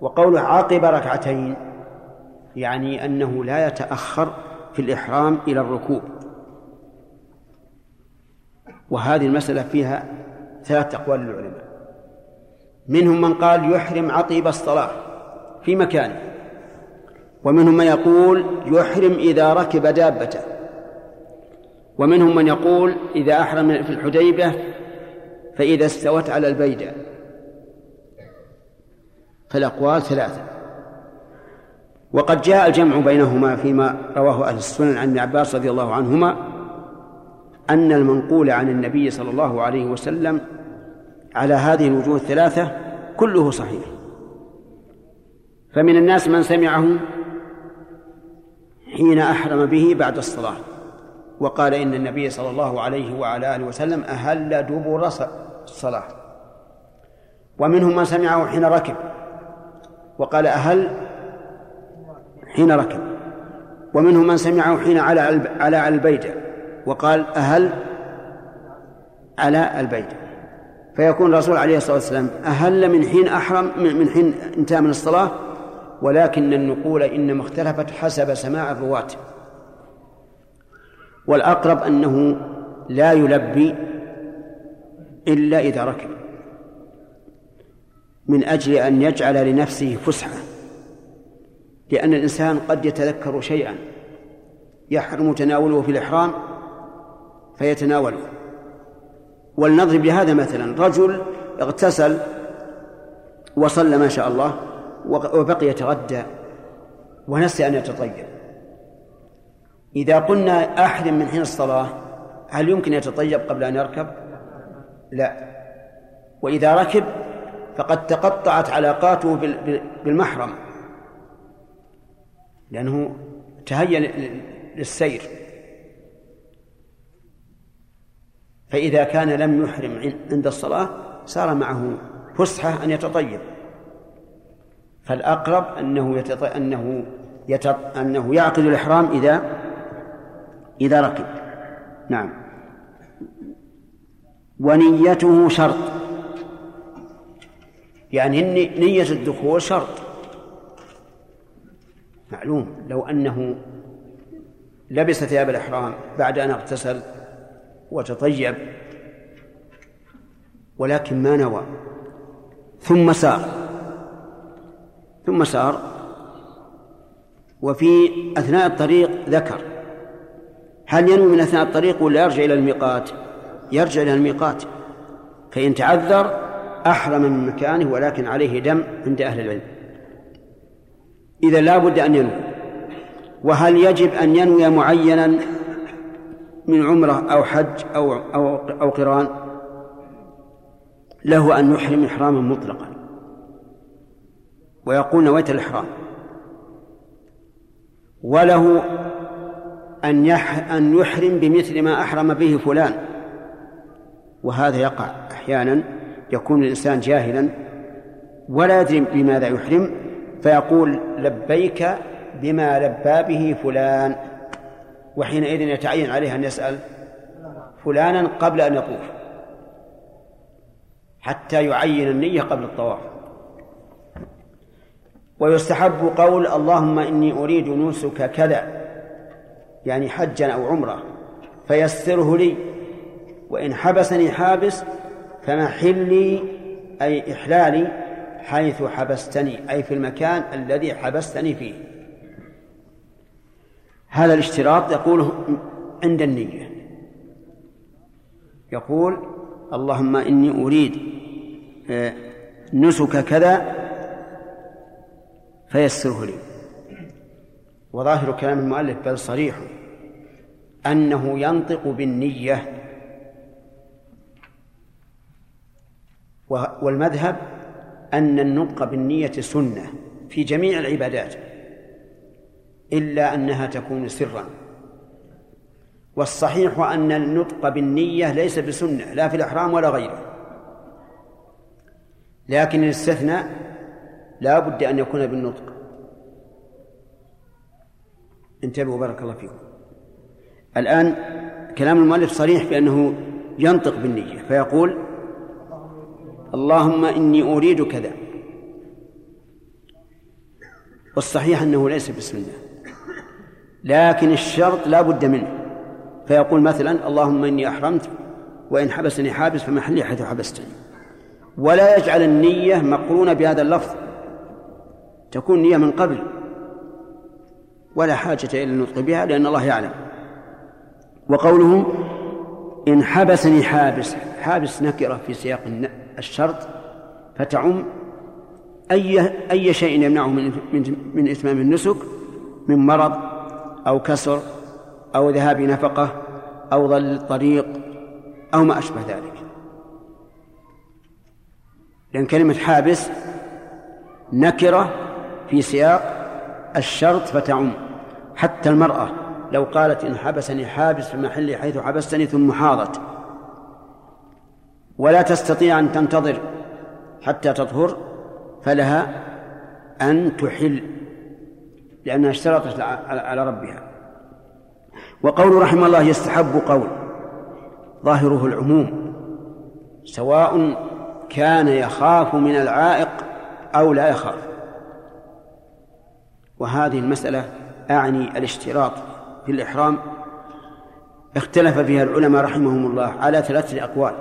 وقوله عقب ركعتين يعني أنه لا يتأخر في الإحرام إلى الركوب وهذه المسألة فيها ثلاث أقوال للعلماء. منهم من قال يحرم عقب الصلاة في مكانه ومنهم من يقول يحرم إذا ركب دابته ومنهم من يقول إذا أحرم في الحديبة فإذا استوت على البيدة. فالأقوال ثلاثة. وقد جاء الجمع بينهما فيما رواه أهل السنن عن ابن عباس رضي الله عنهما أن المنقول عن النبي صلى الله عليه وسلم على هذه الوجوه الثلاثة كله صحيح. فمن الناس من سمعه حين أحرم به بعد الصلاة وقال إن النبي صلى الله عليه وعلى آله وسلم أهل دبر الصلاة. ومنهم من سمعه حين ركب. وقال أهل حين ركب. ومنهم من سمعه حين على على البيت وقال أهل على البيت فيكون الرسول عليه الصلاة والسلام أهل من حين أحرم من حين انتهى من الصلاة. ولكن النقول إنما اختلفت حسب سماع الرواة. والأقرب أنه لا يلبي إلا إذا ركب. من أجل أن يجعل لنفسه فسحة لأن الإنسان قد يتذكر شيئا يحرم تناوله في الإحرام فيتناوله. ولنضرب لهذا مثلا رجل اغتسل وصلى ما شاء الله وبقي يتغدى ونسي أن يتطيب. إذا قلنا أحرم من حين الصلاة هل يمكن يتطيب قبل أن يركب؟ لا. وإذا ركب فقد تقطعت علاقاته بالمحرم. لأنه تهيأ للسير. فإذا كان لم يحرم عند الصلاة صار معه فسحة أن يتطيب. فالأقرب أنه يتط... أنه. أنه يعقد الإحرام إذا إذا ركب. نعم. ونيته شرط. يعني نية الدخول شرط. معلوم. لو أنه لبس ثياب الإحرام بعد أن اغتسل وتطيب ولكن ما نوى. ثم سار. ثم سار وفي أثناء الطريق ذكر. هل ينوي من أثناء الطريق ولا يرجع إلى الميقات؟ يرجع إلى الميقات. فإن تعذر أحرم من مكانه ولكن عليه دم عند أهل العلم. إذا لا بد أن ينوي. وهل يجب أن ينوي معينا من عمرة أو حج أو أو أو قران؟ له أن يحرم إحراما مطلقا. ويقول نويت الإحرام. وله أن أن يحرم بمثل ما أحرم به فلان. وهذا يقع أحيانا. يكون الإنسان جاهلا ولا يدري بماذا يحرم فيقول لبيك بما لبى به فلان. وحينئذ يتعين عليه أن يسأل فلانا قبل أن يطوف حتى يعين النية قبل الطواف. ويستحب قول اللهم إني أريد نسك كذا يعني حجا أو عمرة فيسره لي وإن حبسني حابس فمحلي أي إحلالي حيث حبستني أي في المكان الذي حبستني فيه. هذا الاشتراط يقوله عند النية. يقول اللهم إني أريد آه، نسك كذا فيسره لي. وظاهر كلام المؤلف بل صريح أنه ينطق بالنية والمذهب أن النطق بالنية سنة في جميع العبادات إلا أنها تكون سرا. والصحيح أن النطق بالنية ليس بسنة لا في الإحرام ولا غيره. لكن الاستثناء لا بد أن يكون بالنطق. انتبهوا بارك الله فيكم. الآن كلام المؤلف صريح بأنه ينطق بالنية فيقول اللهم إني أريد كذا. والصحيح أنه ليس بسنة. لكن الشرط لا بد منه. فيقول مثلا اللهم إني أحرمت وإن حبسني حابس فمحلي حيث حبستني. ولا يجعل النية مقرونة بهذا اللفظ. تكون نية من قبل. ولا حاجة إلى النطق بها لأن الله يعلم. وقوله إن حبسني حابس حابس نكرة في سياق الشرط فتعم. أي أي شيء يمنعه من من إتمام النسك من مرض أو كسر أو ذهاب نفقة أو ضل الطريق أو ما أشبه ذلك. لأن كلمة حابس نكرة في سياق الشرط فتعم. حتى المرأة لو قالت إن حبسني حابس في محلي حيث حبستني ثم حاضت. ولا تستطيع أن تنتظر حتى تطهر فلها أن تحل لأنها اشترطت على ربها. وقول رحمه الله يستحب قول ظاهره العموم سواء كان يخاف من العائق أو لا يخاف. وهذه المسألة أعني الاشتراط في الإحرام. اختلف فيها العلماء رحمهم الله على ثلاثة أقوال.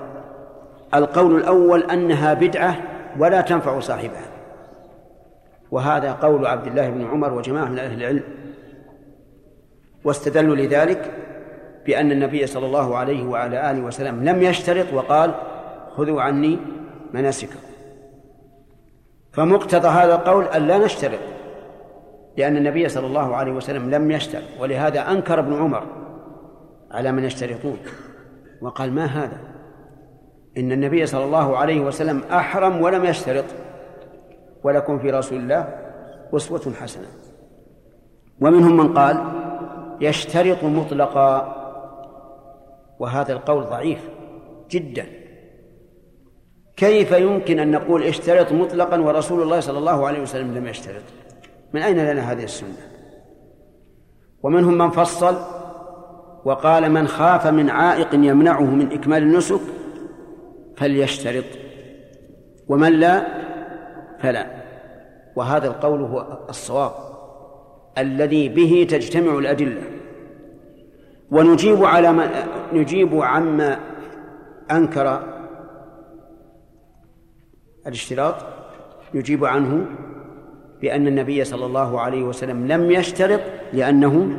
القول الأول أنها بدعة ولا تنفع صاحبها. وهذا قول عبد الله بن عمر وجماعة من أهل العلم. واستدلوا لذلك بأن النبي صلى الله عليه وعلى آله وسلم لم يشترط وقال خذوا عني مناسككم. فمقتضى هذا القول أن لا نشترط لأن النبي صلى الله عليه وسلم لم يشترط. ولهذا أنكر ابن عمر على من يشترطون. وقال ما هذا؟ إن النبي صلى الله عليه وسلم أحرم ولم يشترط ولكم في رسول الله أسوة حسنة. ومنهم من قال يشترط مطلقا وهذا القول ضعيف جدا. كيف يمكن أن نقول اشترط مطلقا ورسول الله صلى الله عليه وسلم لم يشترط؟ من أين لنا هذه السنة؟ ومنهم من فصل وقال من خاف من عائق يمنعه من إكمال النسك فليشترط ومن لا فلا. وهذا القول هو الصواب الذي به تجتمع الأدلة. ونجيب على ما نجيب عما أنكر الاشتراط يجيب عنه بأن النبي صلى الله عليه وسلم لم يشترط لأنه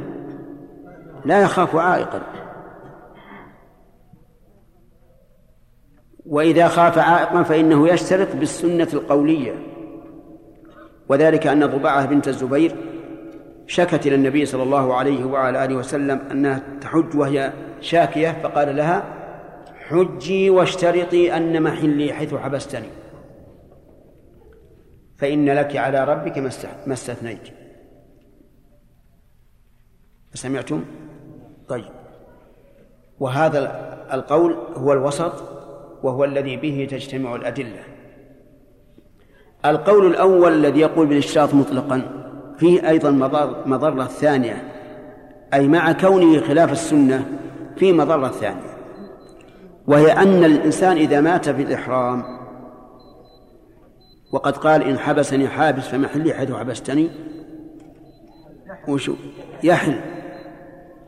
لا يخاف عائقا. وإذا خاف عائقا فإنه يشترط بالسنة القولية. وذلك أن ضبعة بنت الزبير شكت إلى النبي صلى الله عليه وعلى آله وسلم أنها تحج وهي شاكية فقال لها حجي واشترطي أن محلي حيث حبستني فإن لك على ربك ما استثنيت. سمعتم؟ طيب. وهذا القول هو الوسط وهو الذي به تجتمع الأدلة. القول الأول الذي يقول بالاشتراط مطلقا فيه أيضا مضرة ثانية أي مع كونه خلاف السنة فيه مضرة ثانية وهي أن الإنسان إذا مات في الإحرام وقد قال إن حبسني حابس فمحلي حيث حبستني وشو؟ يحل.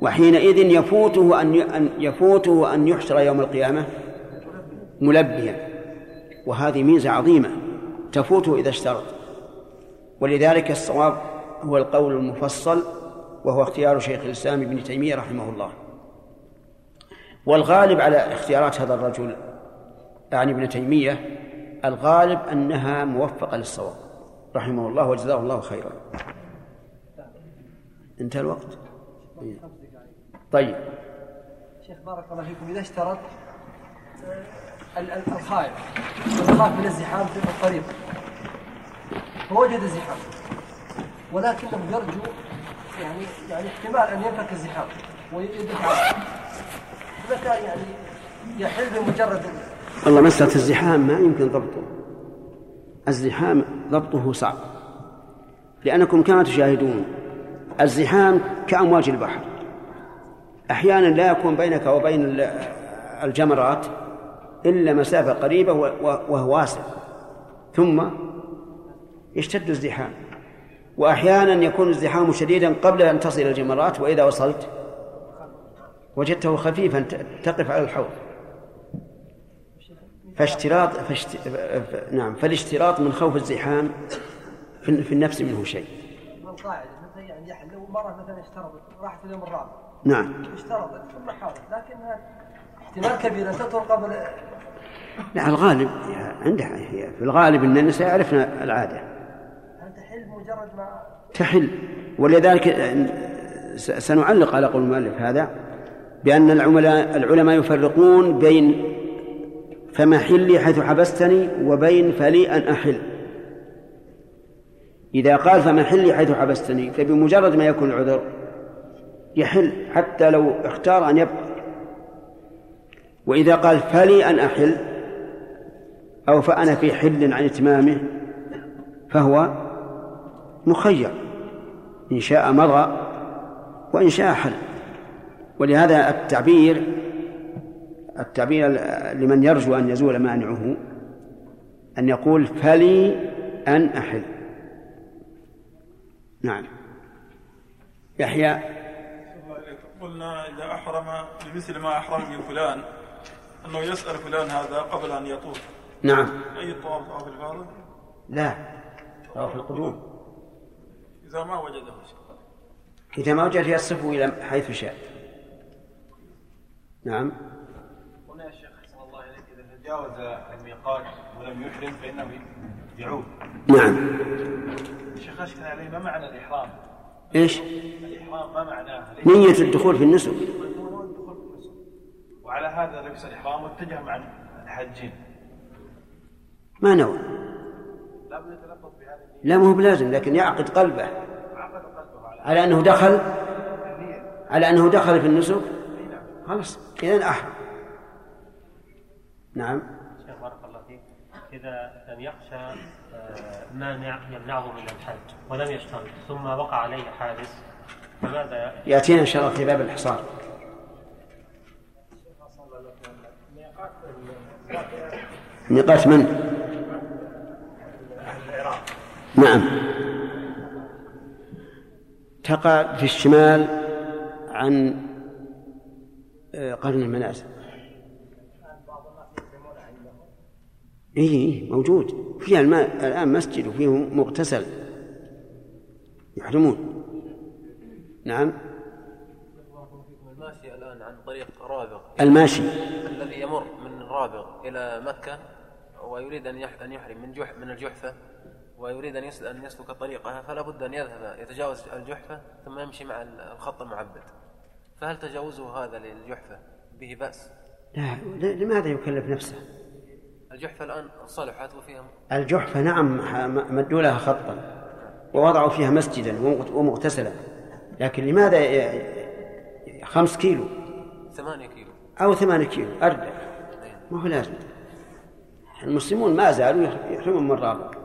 وحينئذ يفوته أن يفوته أن يحشر يوم القيامة ملبيا وهذه ميزة عظيمة تفوته إذا اشترط. ولذلك الصواب هو القول المفصل وهو اختيار شيخ الإسلام ابن تيمية رحمه الله. والغالب على اختيارات هذا الرجل يعني ابن تيمية الغالب أنها موفقة للصواب رحمه الله وجزاه الله خيرا. انتهى الوقت؟ طيب. شيخ بارك الله فيكم. إذا اشترط الخائف. يخاف من الزحام في الطريق. فوجد الزحام. ولكنه يرجو يعني يعني احتمال أن ينفك الزحام ويدفع كان يعني يحل بمجرد والله مسألة الزحام ما يمكن ضبطه. الزحام ضبطه صعب. لأنكم كما تشاهدون الزحام كأمواج البحر. أحيانا لا يكون بينك وبين الجمرات إلا مسافة قريبة وهو واسع ثم يشتد الزحام وأحيانا يكون الزحام شديدا قبل أن تصل الجمرات وإذا وصلت وجدته خفيفا تقف على الحوض فاشتراط فاشت... نعم فالاشتراط من خوف الزحام في, في النفس منه شيء. القاعدة مثلا يعني يحل لو مرة مثلا اشترطت راحت اليوم الرابع. نعم. اشترطت ثم حاضر لكنها احتمال كبير أن تطول قبل لا الغالب عندها هي في الغالب إن النساء يعرفن العادة. تحل مجرد ما تحل. ولذلك سنعلق على قول المؤلف هذا بأن العملاء العلماء يفرقون بين فمحلي حيث حبستني وبين فلي أن أحل. إذا قال فمحلي حيث حبستني فبمجرد ما يكون العذر يحل حتى لو اختار أن يبقى. وإذا قال فلي أن أحل أو فأنا في حل عن إتمامه فهو مخير. إن شاء مضى وإن شاء حل. ولهذا التعبير التعبير لمن يرجو أن يزول مانعه أن يقول فلي أن أحل. نعم. يحيى. قلنا إذا أحرم بمثل ما أحرم من فلان أنه يسأل فلان هذا قبل أن يطوف. نعم. أي طواف طواف الفاضل؟ لا. طواف القدوم إذا ما وجده إذا ما وجد يصفه إلى حيث شاء. نعم. هنا يا شيخ صلى الله عليه إذا تجاوز الميقات ولم يحرم فإنه يعود. نعم. الشيخ أشكل عليه. ما معنى الإحرام؟ إيش؟ الإحرام ما معناه؟ نية الدخول في النسك. وعلى هذا لبس الإحرام واتجه مع الحاجين ما نوى. لا ما هو بلازم لكن يعقد قلبه. عقد قلبه على على أنه دخل؟ على أنه دخل في النسك؟ خلاص إذا أحرم. نعم. شيخ بارك الله فيك. إذا لم يخشى آه، مانع يمنعه من الحج ولم يشترط ثم وقع عليه حادث فماذا يأتينا إن شاء الله في باب الحصار. ميقات من؟ نعم. تقع في الشمال عن آه، قرن المنازل. إيه إيه موجود. فيها الماء الآن مسجد وفيه مغتسل. يحرمون. نعم. الماشي الآن عن طريق رابغ. الماشي. الذي يمر من رابغ إلى مكة ويريد أن يح- أن يحرم من جح من الجحفة. ويريد أن أن يسلك طريقها فلا بد أن يذهب يتجاوز الجحفة ثم يمشي مع الخط المعبد. فهل تجاوزه هذا للجحفة؟ به بأس؟ لا لا- لماذا يكلف نفسه؟ الجحفة الآن صلحت وفيها الجحفة نعم مدوا لها خطا ووضعوا فيها مسجدا ومغت- ومغتسلا. لكن لماذا خمس كيلو؟ ثمانية كيلو. أو ثمانية كيلو. أردع ما هو لازم. المسلمون ما زالوا يح- يحرمون من رابع. طيب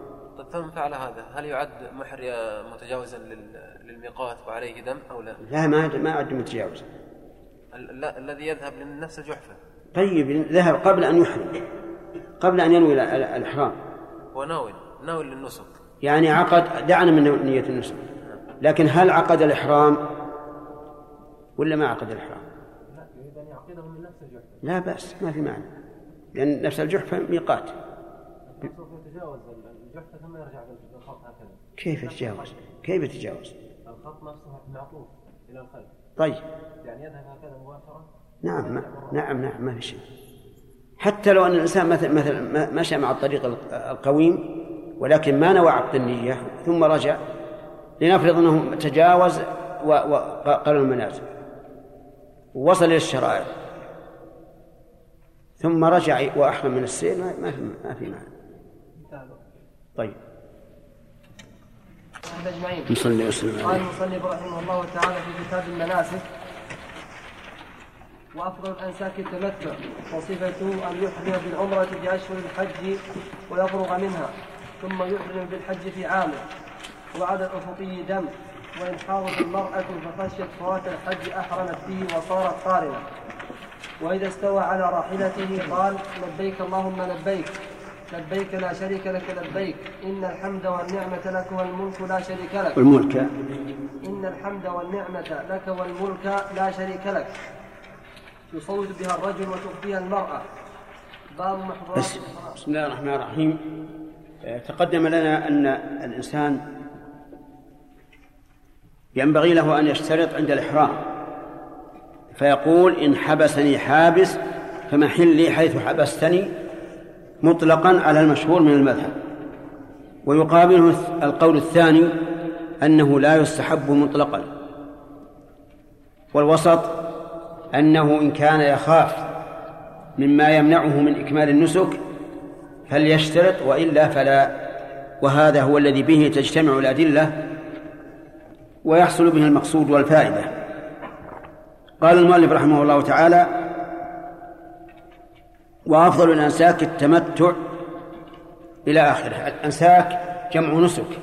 فمن فعل هذا؟ هل يعد محر متجاوزا لل- للميقات وعليه دم أو لا؟ لا ما ما عد متجاوز ال- لا الذي يذهب لنفس الجحفة. طيب ذهب قبل أن يحرم قبل أن ينوي ال- ال- الإحرام. هو ناوي ناوي للنسك. يعني عقد دعنا من نية النسك. لكن هل عقد الإحرام ولا ما عقد الإحرام؟ لا يريد أن يعقده من نفس الجحفة. لا بأس ما في معنى. لأن نفس الجحفة ميقات. يتجاوز. الجحفة ثم يرجع بالخط هكذا. كيف يتجاوز؟ كيف يتجاوز؟ الخط نفسه معطوف إلى الخلف. طيب. يعني يذهب هكذا مباشرة. نعم ما نعم نعم ما في شيء. حتى لو أن الإنسان مثلا مثلا مشى مع الطريق ال- القويم ولكن ما نوى عقد النية ثم رجع لنفرض أنه تجاوز وقرن المنازل. ووصل إلى الشرائع. ثم رجع وأحرم من السير ما ما في ما في معنى طيب. أجمعين. نصلي وسلم قال المصنف رحمه الله تعالى في كتاب المناسك وأفضل الأنساك التمتع وصفته أن يحرم بالعمرة في أشهر الحج ويفرغ منها ثم يحرم بالحج في عامه وعلى الأفقي دم وإن حاضت المرأة فخشيت فوات الحج أحرمت به وصارت قارنة. وإذا استوى على راحلته قال لبيك اللهم لبيك. لبيك لا شريك لك لبيك. إن الحمد والنعمة لك والملك لا شريك لك. والملك. إن الحمد والنعمة لك والملك لا شريك لك. يصوت بها الرجل وتخفيها المرأة. باب محظورات بس بسم الله الرحمن الرحيم. آه، تقدم لنا أن الإنسان ينبغي له أن يشترط عند الإحرام. فيقول إن حبسني حابس فمحلي حيث حبستني. مطلقا على المشهور من المذهب. ويقابله القول الثاني أنه لا يستحب مطلقا. والوسط أنه إن كان يخاف مما يمنعه من إكمال النسك فليشترط وإلا فلا. وهذا هو الذي به تجتمع الأدلة ويحصل به المقصود والفائدة. قال المؤلف رحمه الله تعالى وأفضل الأنساك التمتع إلى آخره. الأنساك جمع نسك.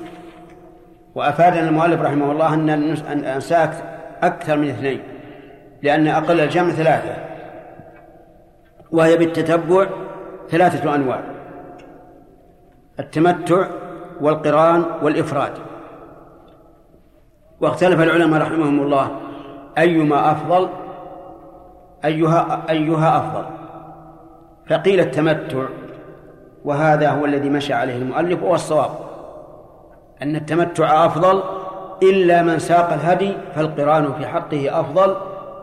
وأفادنا المؤلف رحمه الله أن الأنساك أكثر من اثنين لأن أقل الجمع ثلاثة وهي بالتتبع ثلاثة أنواع التمتع والقران والإفراد. واختلف العلماء رحمهم الله أيما أفضل أيها أيها أفضل. فقيل التمتع وهذا هو الذي مشى عليه المؤلف وهو الصواب. أن التمتع أفضل إلا من ساق الهدي فالقرآن في حقه أفضل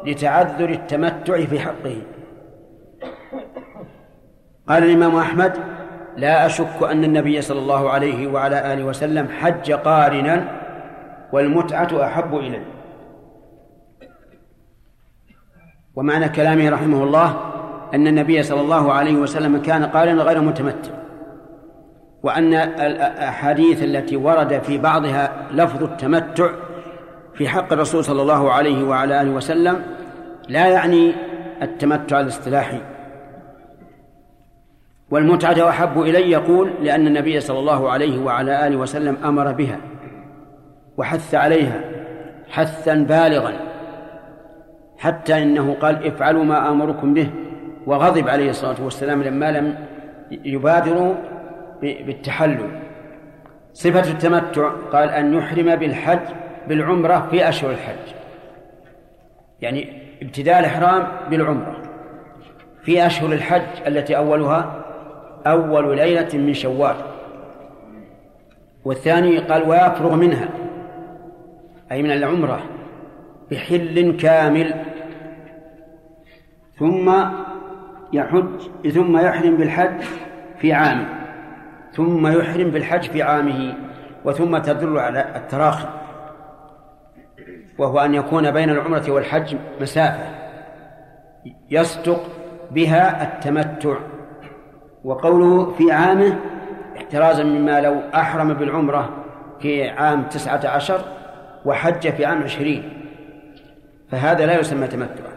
لتعذر التمتع في حقه. قال الإمام أحمد لا أشك أن النبي صلى الله عليه وعلى آله وسلم حج قارنا والمتعة أحب إليه. ومعنى كلامه رحمه الله أن النبي صلى الله عليه وسلم كان قارنا غير متمتع وأن الأحاديث التي ورد في بعضها لفظ التمتع في حق الرسول صلى الله عليه وعلى آله وسلم لا يعني التمتع الاصطلاحي. والمتعة أحب إلي يقول لأن النبي صلى الله عليه وعلى آله وسلم أمر بها وحث عليها حثا بالغا حتى إنه قال افعلوا ما آمركم به. وغضب عليه الصلاة والسلام لما لم يبادروا بالتحلل. صفة التمتع قال أن يحرم بالحج بالعمرة في أشهر الحج. يعني ابتداء الإحرام بالعمرة. في أشهر الحج التي أولها أول ليلة من شوال. والثاني قال ويفرغ منها. أي من العمرة بحل كامل. ثم يحج ثم يحرم بالحج في عامه. ثم يحرم بالحج في عامه وثم تدل على التراخي. وهو أن يكون بين العمرة والحج مسافة يصدق بها التمتع. وقوله في عامه احترازا مما لو أحرم بالعمرة في عام تسعة عشر وحج في عام عشرين فهذا لا يسمى تمتعا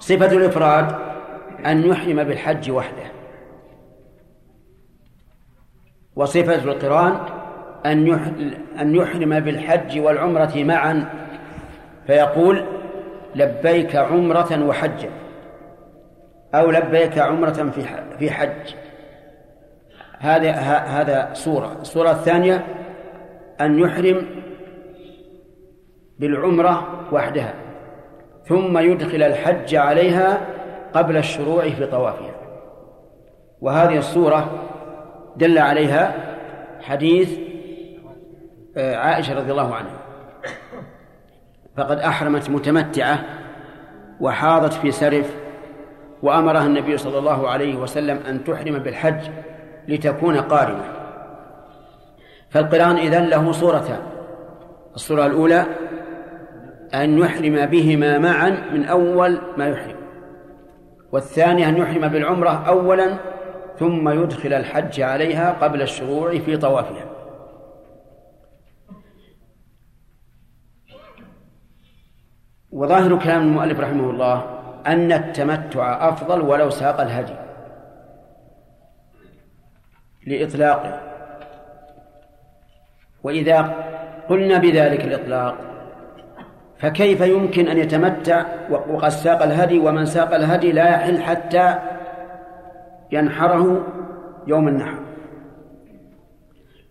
صفة الإفراد أن يحرم بالحج وحده. وصفة القرآن أن أن يحرم بالحج والعمرة معا فيقول لبيك عمرة وحجا أو لبيك عمرة في في حج هذا هذا صورة الصورة الثانية أن يحرم بالعمرة وحدها ثم يدخل الحج عليها قبل الشروع في طوافها. وهذه الصورة دل عليها حديث آه، عائشة رضي الله عنها. فقد أحرمت متمتعة وحاضت في سرف وأمرها النبي صلى الله عليه وسلم أن تحرم بالحج لتكون قارنة فالقرآن إذن له صورتان. الصورة الأولى أن يحرم بهما معا من أول ما يحرم والثاني أن يحرم بالعمرة أولا ثم يدخل الحج عليها قبل الشروع في طوافها. وظاهر كلام المؤلف رحمه الله أن التمتع أفضل ولو ساق الهدي لإطلاقه. وإذا قلنا بذلك الإطلاق فكيف يمكن أن يتمتع وقد ساق الهدي ومن ساق الهدي لا يحل حتى ينحره يوم النحر؟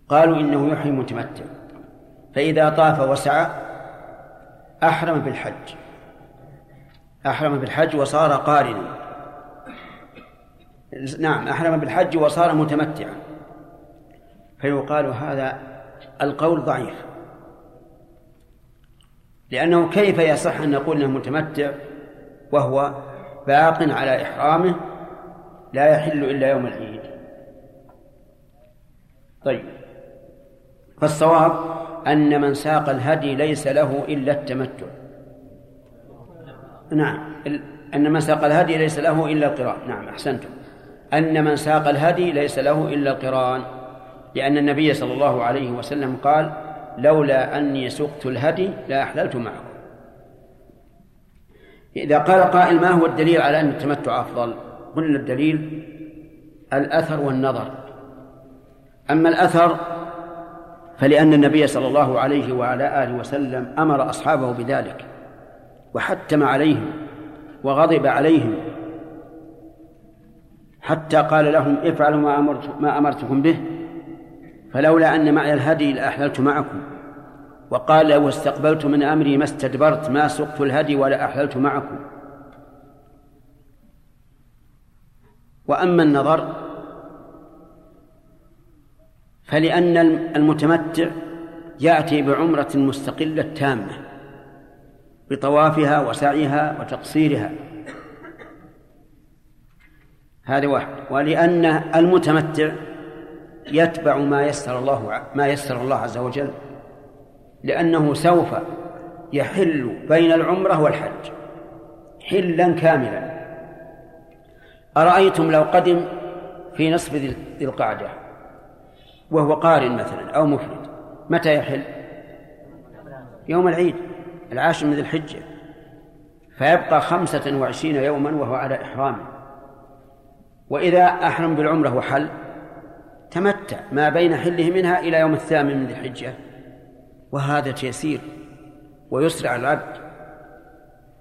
قالوا إنه يحرم متمتع فإذا طاف وسعى أحرم بالحج. أحرم بالحج وصار قارنا. نعم أحرم بالحج وصار متمتعا. فيقال هذا القول ضعيف. لأنه كيف يصح أن نقول أنه متمتع وهو باق على إحرامه لا يحل إلا يوم العيد؟ طيب. فالصواب أن من ساق الهدي ليس له إلا التمتع. نعم. أن من ساق الهدي ليس له إلا القران. نعم أحسنتم. أن من ساق الهدي ليس له إلا القران. لأن النبي صلى الله عليه وسلم قال لولا أني سقت الهدي لأحللت معكم إذا قال قائل ما هو الدليل على أن التمتع أفضل؟ قلنا الدليل الأثر والنظر. أما الأثر فلأن النبي صلى الله عليه وعلى آله وسلم أمر أصحابه بذلك وحتم عليهم وغضب عليهم حتى قال لهم افعلوا ما أمرت ما أمرتكم به. فلولا أن معي الهدي لأحللت معكم. وقال لو استقبلت من أمري ما استدبرت ما سقت الهدي ولا أحللت معكم. وأما النظر فلأن المتمتع يأتي بعمرة مستقلة تامة بطوافها وسعيها وتقصيرها. هذا واحد. ولأن المتمتع يتبع ما يسر الله ما يسر الله عز وجل لأنه سوف يحل بين العمرة والحج حلا كاملا. أرأيتم لو قدم في نصف ذي القعدة وهو قارن مثلا أو مفرد متى يحل؟ يوم العيد العاشر من ذي الحجة فيبقى خمسة وعشرين يوما وهو على إحرامه. وإذا أحرم بالعمرة وحل تمتع ما بين حله منها إلى يوم الثامن من الحجة. وهذا تيسير ويسرع العبد.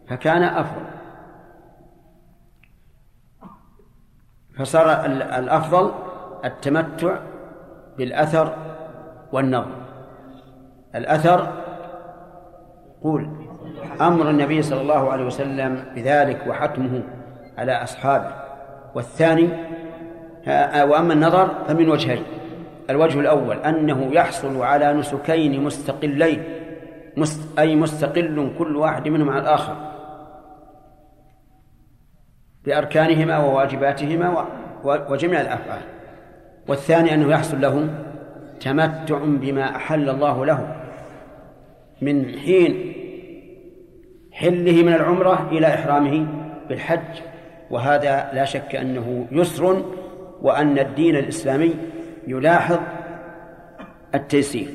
فكان أفضل. فصار الأفضل التمتع بالأثر والنظر. الأثر قول أمر النبي صلى الله عليه وسلم بذلك وحتمه على أصحابه. والثاني وأما النظر فمن وجهين الوجه الأول أنه يحصل على نسكين مستقلين مست أي مستقل كل واحد منهم على الآخر. بأركانهما وواجباتهما وجميع الأفعال. والثاني أنه يحصل له تمتع بما أحل الله له من حين حله من العمرة إلى إحرامه بالحج. وهذا لا شك أنه يسر وأن الدين الإسلامي يلاحظ التيسير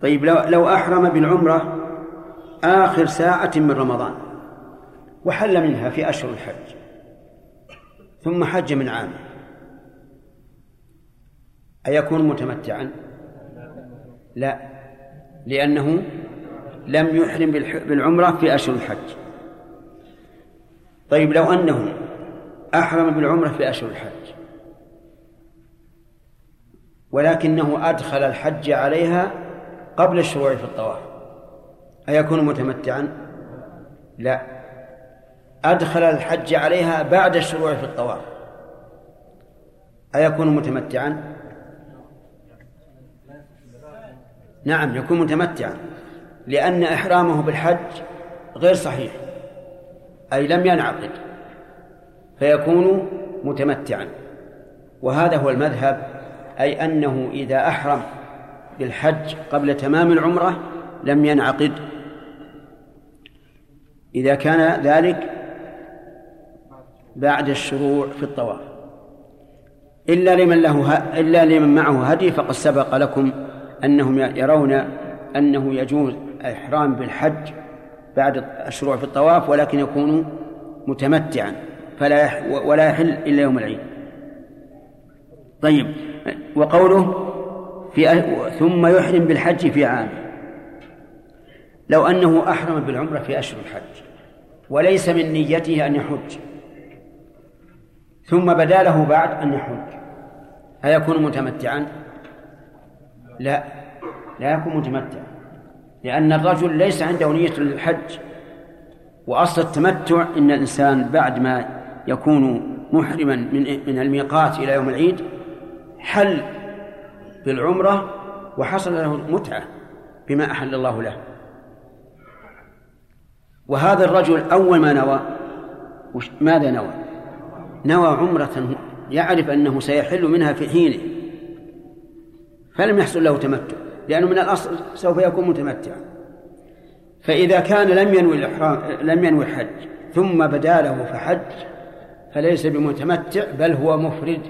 طيب لو لو أحرم بالعمرة آخر ساعة من رمضان وحل منها في أشهر الحج ثم حج من عام أيكون متمتعا؟ لا لأنه لم يحرم بالعمرة في أشهر الحج طيب لو أنه أحرم بالعمرة في أشهر الحج. ولكنه أدخل الحج عليها قبل الشروع في الطواف. أيكون متمتعا؟ لا. أدخل الحج عليها بعد الشروع في الطواف. أيكون متمتعا؟ نعم يكون متمتعا لأن إحرامه بالحج غير صحيح. أي لم ينعقد فيكون متمتعا. وهذا هو المذهب أي أنه إذا أحرم بالحج قبل تمام العمرة لم ينعقد. إذا كان ذلك بعد الشروع في الطواف. إلا لمن له إلا لمن معه هدي فقد سبق لكم أنهم يرون أنه يجوز الإحرام بالحج بعد الشروع في الطواف ولكن يكون متمتعا فلا ولا يحل إلا يوم العيد. طيب وقوله في ثم يحرم بالحج في عام. لو أنه أحرم بالعمرة في أشهر الحج وليس من نيته أن يحج ثم بدا له بعد أن يحج أيكون متمتعا؟ لا لا يكون متمتعا. لأن الرجل ليس عنده نية للحج. وأصل التمتع إن الإنسان بعد ما يكون محرما من من الميقات إلى يوم العيد حل بالعمرة وحصل له متعة بما أحل الله له. وهذا الرجل أول ما نوى ماذا نوى؟ نوى عمرة يعرف أنه سيحل منها في حينه فلم يحصل له تمتع. لأنه من الأصل سوف يكون متمتعا. فإذا كان لم ينوي الإحرام لم ينوي الحج ثم بدا له فحج فليس بمتمتع بل هو مفرد.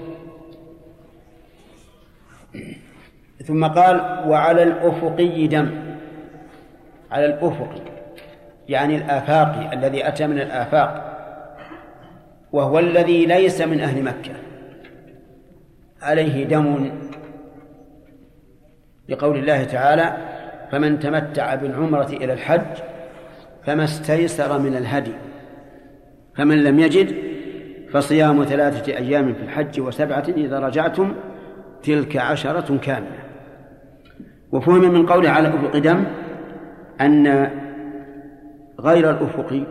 ثم قال وعلى الأفقي دم. على الأفق يعني الآفاقي الذي أتى من الآفاق وهو الذي ليس من أهل مكة. عليه دم لقول الله تعالى فمن تمتع بالعمرة إلى الحج فما استيسر من الهدي فمن لم يجد فصيام ثلاثة أيام في الحج وسبعة إذا رجعتم تلك عشرة كاملة. وفهم من قوله على أفق دم أن غير الأفقي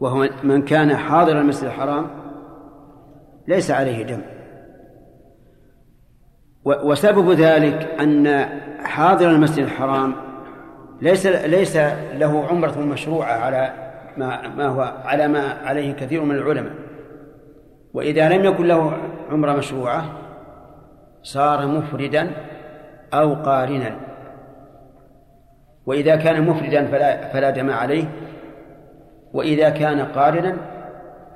وهو من كان حاضر المسجد الحرام ليس عليه دم وسبب ذلك أن حاضر المسجد الحرام ليس ليس له عمرة مشروعة على ما ما هو على ما عليه كثير من العلماء. وإذا لم يكن له عمرة مشروعة صار مفردا أو قارنا. وإذا كان مفردا فلا فلا دم عليه. وإذا كان قارنا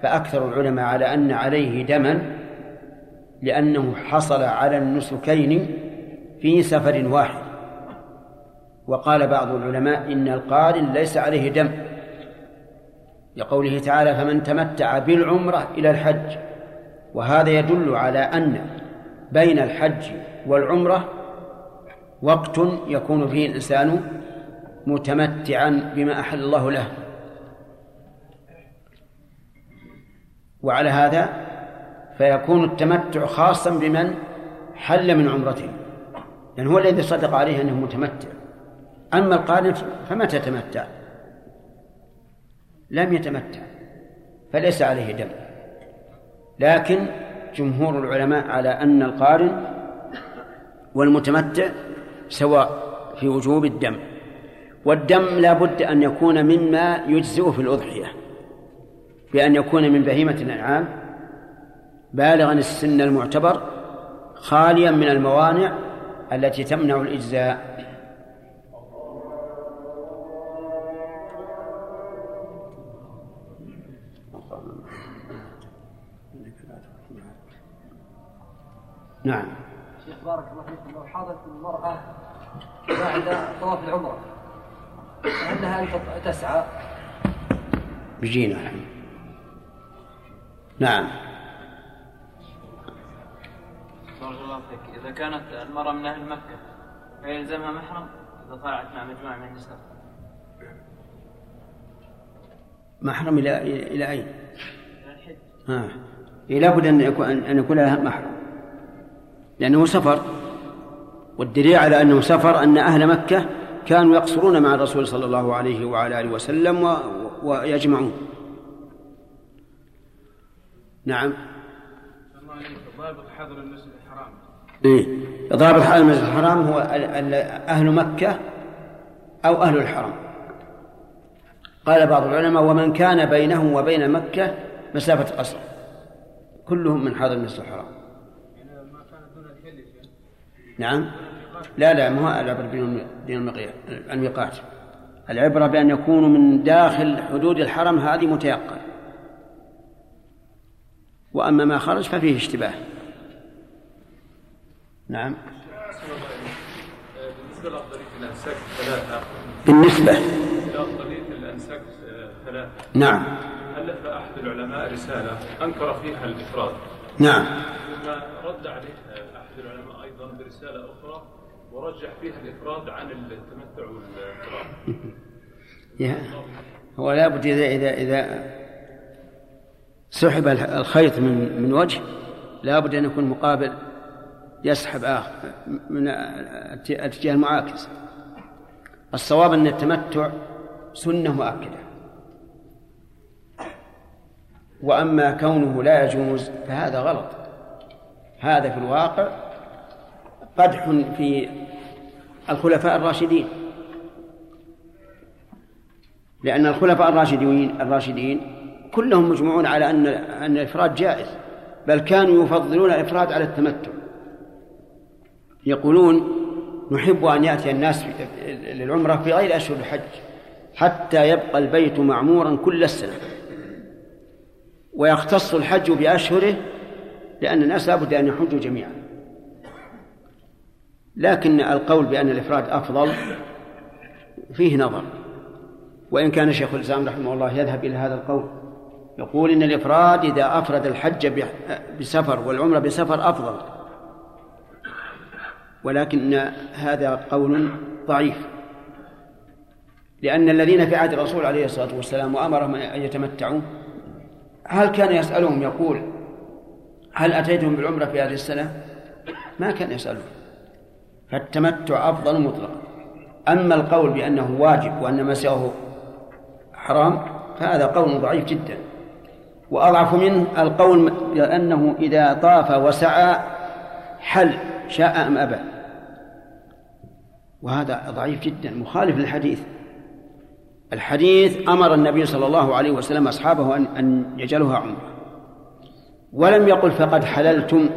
فأكثر العلماء على أن عليه دما لأنه حصل على النسكين في سفر واحد. وقال بعض العلماء إن القارن ليس عليه دم. لقوله تعالى فمن تمتع بالعمرة إلى الحج وهذا يدل على أن بين الحج والعمرة وقت يكون فيه الإنسان متمتعا بما أحل الله له. وعلى هذا فيكون التمتع خاصا بمن حل من عمرته. لأن هو الذي صدق عليه أنه متمتع. أما القارن فمتى تمتع لم يتمتع فليس عليه دم. لكن جمهور العلماء على أن القارن والمتمتع سواء في وجوب الدم. والدم لا بد أن يكون مما يجزئ في الأضحية بأن يكون من بهيمة الأنعام بالغا السن المعتبر خاليا من الموانع التي تمنع الإجزاء. نعم. شيخ بارك الله فيكم لو حاضت المرأة بعد طواف العمرة هل لها أن تسعى؟ الحين نعم. بارك الله فيك إذا كانت المرأة من أهل مكة فيلزمها محرم إذا طلعت مع مجموعة من النساء. محرم إلى إلى أين؟ إلى الحج. آه. إيه لابد أن يكون أن يكون لها محرم. لأنه سفر. والدليل على أنه سفر أن أهل مكة كانوا يقصرون مع الرسول صلى الله عليه وعلى آله وسلم و... ويجمعون. نعم. ضابط حضر المسجد إيه؟ ضابط حال المسجد الحرام هو أهل مكة أو أهل الحرم. قال بعض العلماء ومن كان بينه وبين مكة مسافة قصر كلهم من حاضر المسجد الحرام. نعم. لا لا ما هو العبرة المقيا- الميقات. العبرة بأن يكونوا من داخل حدود الحرم هذه متيقن. وأما ما خرج ففيه اشتباه. نعم. بالنسبة لأفضلية الأنساك ثلاثة. بالنسبة. لأفضلية الأنساك ثلاثة. نعم. ألف أحد العلماء رسالة أنكر فيها الإفراد؟ نعم. ثم رد عليها أحد العلماء أيضا برسالة أخرى ورجح فيها الإفراد عن التمتع والإفراد. هو لابد إذا إذا إذا سحب الخيط من من وجه لابد أن يكون مقابل يسحب آخر من الاتجاه المعاكس. الصواب أن التمتع سنة مؤكدة. وأما كونه لا يجوز فهذا غلط. هذا في الواقع قدح في الخلفاء الراشدين. لأن الخلفاء الراشدين الراشدين كلهم مجمعون على أن أن الإفراد جائز بل كانوا يفضلون الإفراد على التمتع. يقولون نحب أن يأتي الناس للعمرة في غير أشهر الحج حتى يبقى البيت معمورا كل السنة. ويختص الحج بأشهره لأن الناس لابد أن يحجوا جميعا. لكن القول بأن الإفراد أفضل فيه نظر. وإن كان شيخ الإسلام رحمه الله يذهب إلى هذا القول يقول إن الإفراد إذا أفرد الحج بسفر والعمرة بسفر أفضل. ولكن هذا قول ضعيف. لأن الذين في عهد الرسول عليه الصلاة والسلام وأمرهم أن يتمتعوا هل كان يسألهم يقول هل أتيتم بالعمرة في هذه السنة؟ ما كان يسألهم. فالتمتع أفضل مطلقا. أما القول بأنه واجب وأن ما سواه حرام فهذا قول ضعيف جدا. وأضعف منه القول بأنه إذا طاف وسعى حل. شاء أم أبى. وهذا ضعيف جدا مخالف للحديث. الحديث أمر النبي صلى الله عليه وسلم أصحابه أن أن عمرة. ولم يقل فقد حللتم.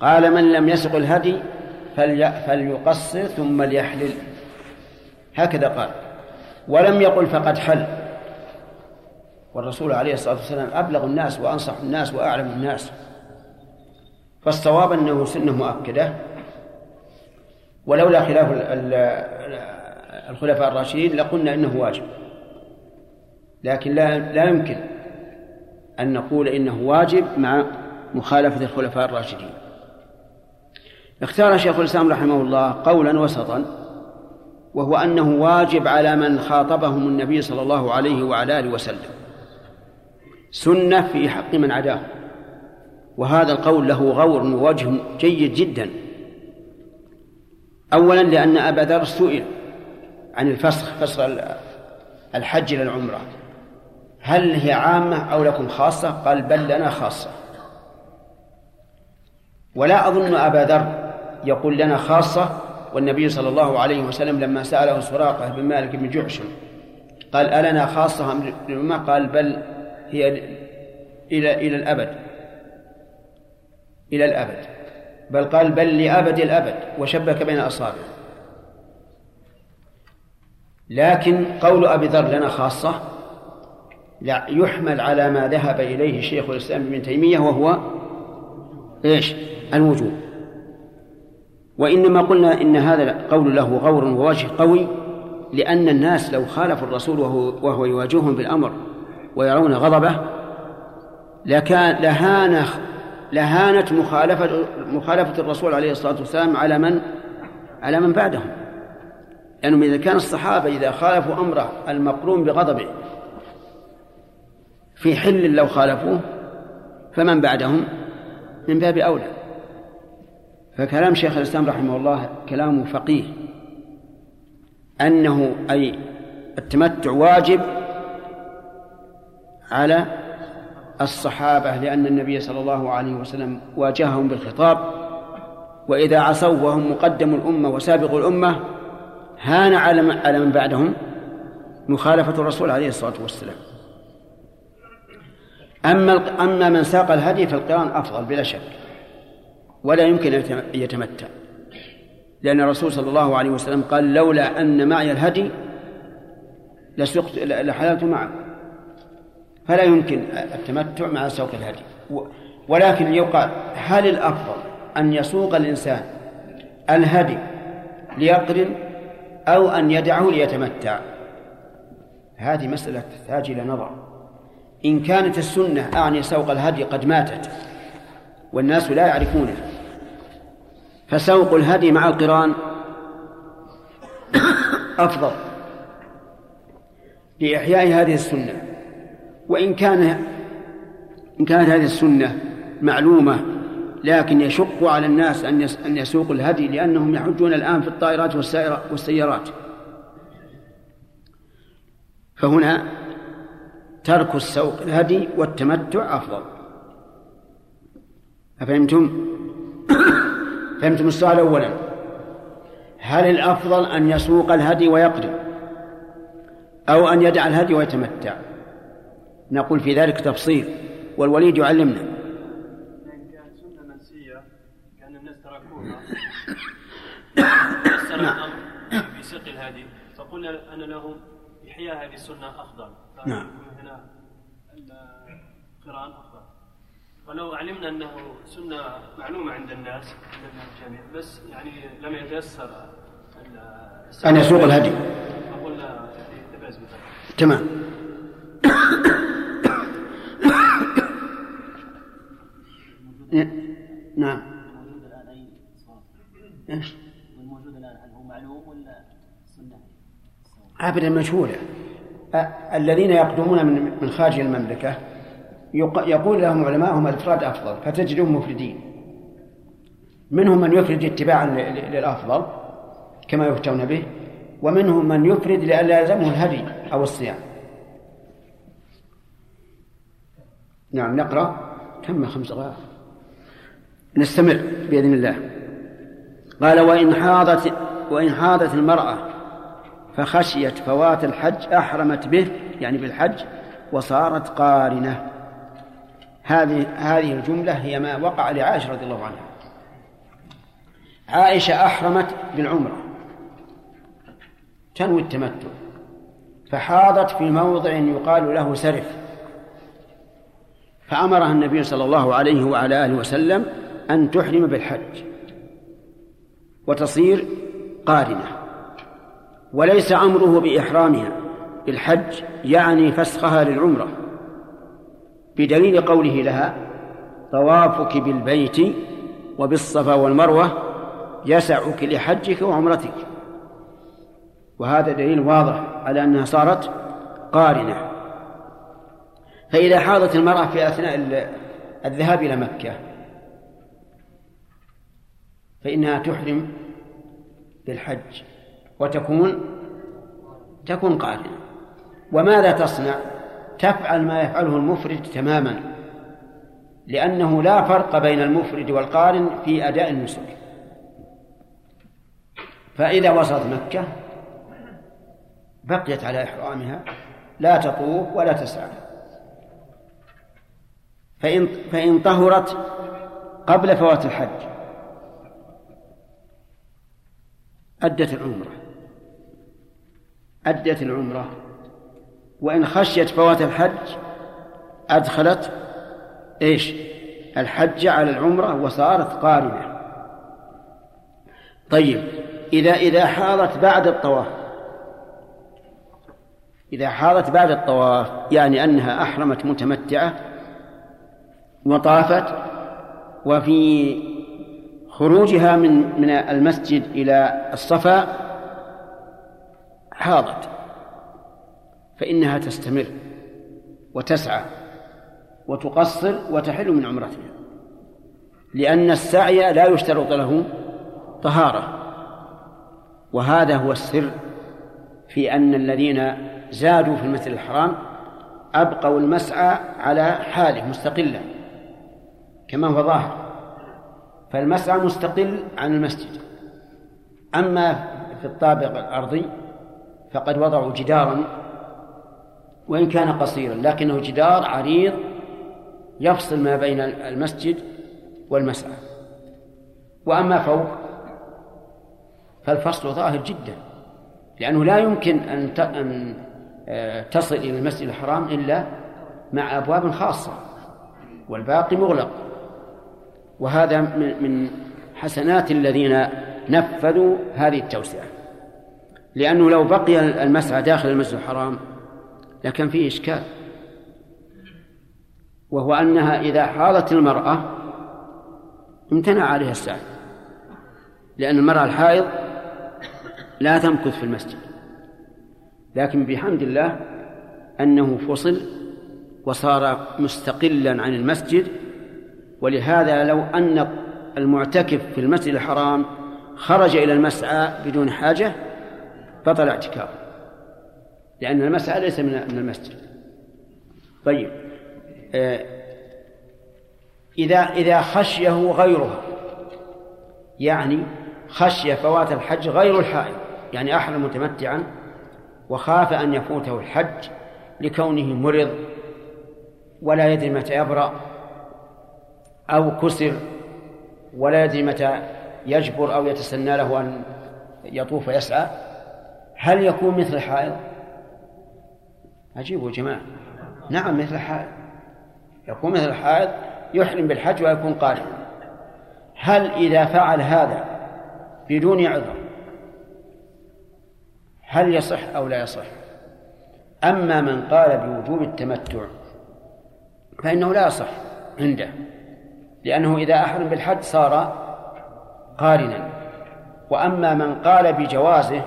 قال من لم يسق الهدي فليقصر ثم ليحلل. هكذا قال. ولم يقل فقد حل. والرسول عليه الصلاة والسلام أبلغ الناس وأنصح الناس وأعلم الناس. فالصواب أنه سنة مؤكدة. ولولا خلاف الخلفاء الراشدين لقلنا إنه واجب. لكن لا لا يمكن أن نقول إنه واجب مع مخالفة الخلفاء الراشدين. اختار شيخ الإسلام رحمه الله قولا وسطا وهو أنه واجب على من خاطبهم النبي صلى الله عليه وعلى آله وسلم. سنة في حق من عداه. وهذا القول له غور ووجه جيد جدا. أولا لأن أبا ذر سئل عن الفسخ فسخ الحج إلى العمرة. هل هي عامة أو لكم خاصة؟ قال بل لنا خاصة. ولا أظن أبا ذر يقول لنا خاصة والنبي صلى الله عليه وسلم لما سأله سراقة بن مالك بن جحشم قال ألنا خاصة أم قال بل هي إلى إلى الأبد. إلى الأبد بل قال بل لأبد الأبد وشبك بين أصابعه لكن قول أبي ذر لنا خاصة لا يحمل على ما ذهب إليه شيخ الإسلام ابن تيمية وهو إيش؟ الوجوب. وإنما قلنا إن هذا القول له غور ووجه قوي لأن الناس لو خالفوا الرسول وهو, وهو يواجههم بالأمر ويرون غضبه لكان لهان لهانت مخالفة مخالفة الرسول عليه الصلاة والسلام على من؟ على من بعدهم. لأنهم إذا كان الصحابة إذا خالفوا أمره المقرون بغضبه في حل لو خالفوه فمن بعدهم؟ من باب أولى. فكلام شيخ الإسلام رحمه الله كلام فقيه. أنه أي التمتع واجب على الصحابة لأن النبي صلى الله عليه وسلم واجههم بالخطاب وإذا عصوا وهم مقدم الأمة وسابق الأمة هان على من بعدهم مخالفة الرسول عليه الصلاة والسلام. أما أما من ساق الهدي فالقرآن أفضل بلا شك ولا يمكن أن يتمتع. لأن الرسول صلى الله عليه وسلم قال لولا أن معي الهدي لسقت لحللت معه. فلا يمكن التمتع مع سوق الهدي. ولكن يقال هل الأفضل أن يسوق الإنسان الهدي ليقرن أو أن يدعه ليتمتع؟ هذه مسألة تحتاج إلى نظر. إن كانت السنة أعني سوق الهدي قد ماتت والناس لا يعرفونه فسوق الهدي مع القران أفضل لإحياء هذه السنة. وإن كان إن كانت هذه السنة معلومة لكن يشق على الناس أن أن يسوقوا الهدي لأنهم يحجون الآن في الطائرات والسيارات. فهنا ترك السوق الهدي والتمتع أفضل. أفهمتم؟ فهمتم السؤال أولا. هل الأفضل أن يسوق الهدي ويقدم أو أن يدع الهدي ويتمتع؟ نقول في ذلك تفصيل والوليد يعلمنا نعم. الأمر في سوق الهدي فقلنا أن لهم إحياء هذه السنة أفضل نعم. هنا القران أفضل ولو علمنا أنه سنة معلومة عند الناس عند الجميع بس يعني لم يتيسر أن يسوق الهدي فقلنا تمام نعم. الموجود الآن أي إيش؟ والموجود الآن هل هو معلوم ولا سنة؟ أبدا مجهولة. الذين يقدمون من من خارج المملكة يق- يقول لهم علماءهم الإفراد أفضل فتجدهم مفردين. منهم من يفرد اتباعا للأفضل كما يفتون به ومنهم من يفرد لئلا يلزمه الهدي أو الصيام. نعم نقرأ. تم خمس دقائق نستمر بإذن الله. قال وإن حاضت وإن حاضت المرأة فخشيت فوات الحج أحرمت به يعني بالحج وصارت قارنة. هذه هذه الجملة هي ما وقع لعائشة رضي الله عنها. عائشة أحرمت بالعمرة. تنوي التمتع. فحاضت في موضع يقال له سرف. فأمرها النبي صلى الله عليه وعلى آله وسلم أن تحرم بالحج وتصير قارنة وليس أمره بإحرامها بالحج يعني فسخها للعمرة. بدليل قوله لها طوافك بالبيت وبالصفا والمروة يسعك لحجك وعمرتك. وهذا دليل واضح على أنها صارت قارنة. فإذا حاضت المرأة في أثناء الذهاب إلى مكة فإنها تحرم بالحج وتكون تكون قارنة وماذا تصنع؟ تفعل ما يفعله المفرد تماما لأنه لا فرق بين المفرد والقارن في أداء النسك. فإذا وصلت مكة بقيت على إحرامها لا تطوف ولا تسعى. فإن فإن طهرت قبل فوات الحج. أدت العمرة. أدت العمرة. وإن خشيت فوات الحج أدخلت إيش؟ الحج على العمرة وصارت قارنة. طيب إذا إذا حاضت بعد الطواف إذا حاضت بعد الطواف يعني أنها أحرمت متمتعة وطافت وفي خروجها من من المسجد إلى الصفا حاضت فإنها تستمر وتسعى وتقصر وتحل من عمرتها لأن السعي لا يشترط له طهارة وهذا هو السر في أن الذين زادوا في المسجد الحرام أبقوا المسعى على حاله مستقلا كما هو ظاهر. فالمسعى مستقل عن المسجد. أما في الطابق الأرضي فقد وضعوا جدارا وإن كان قصيرا لكنه جدار عريض يفصل ما بين المسجد والمسعى. وأما فوق فالفصل ظاهر جدا لأنه لا يمكن أن أن تصل إلى المسجد الحرام إلا مع أبواب خاصة والباقي مغلق. وهذا من حسنات الذين نفذوا هذه التوسعة. لأنه لو بقي المسعى داخل المسجد الحرام لكان فيه إشكال. وهو أنها إذا حاضت المرأة امتنع عليها السعي. لأن المرأة الحائض لا تمكث في المسجد. لكن بحمد الله أنه فصل وصار مستقلا عن المسجد ولهذا لو أن المعتكف في المسجد الحرام خرج إلى المسعى بدون حاجة بطل اعتكافه لأن المسعى ليس من المسجد. طيب آه، إذا إذا خشيه غيرها يعني خشي فوات الحج غير الحائض يعني أحرم متمتعا وخاف أن يفوته الحج لكونه مرض ولا يدري متى يبرأ. أو كسر ولا يدري متى يجبر أو يتسنى له أن يطوف ويسعى هل يكون مثل الحائض؟ عجيب يا جماعة. نعم مثل الحائض يكون مثل الحائض يحرم بالحج ويكون قارئا هل إذا فعل هذا بدون عذر هل يصح أو لا يصح؟ أما من قال بوجوب التمتع فإنه لا يصح عنده. لأنه إذا أحرم بالحج صار قارنا. وأما من قال بجوازه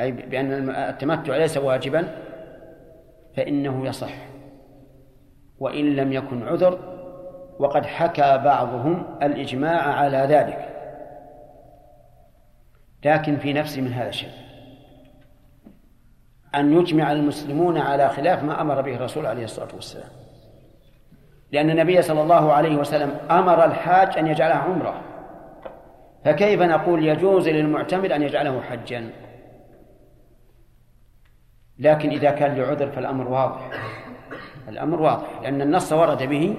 أي بأن التمتع ليس واجبا فإنه يصح. وإن لم يكن عذر وقد حكى بعضهم الإجماع على ذلك. لكن في نفسي من هذا الشيء أن يجمع المسلمون على خلاف ما أمر به الرسول عليه الصلاة والسلام. لأن النبي صلى الله عليه وسلم أمر الحاج أن يجعلها عمرة. فكيف نقول يجوز للمعتمر أن يجعله حجا؟ لكن إذا كان لعذر فالأمر واضح. الأمر واضح لأن النص ورد به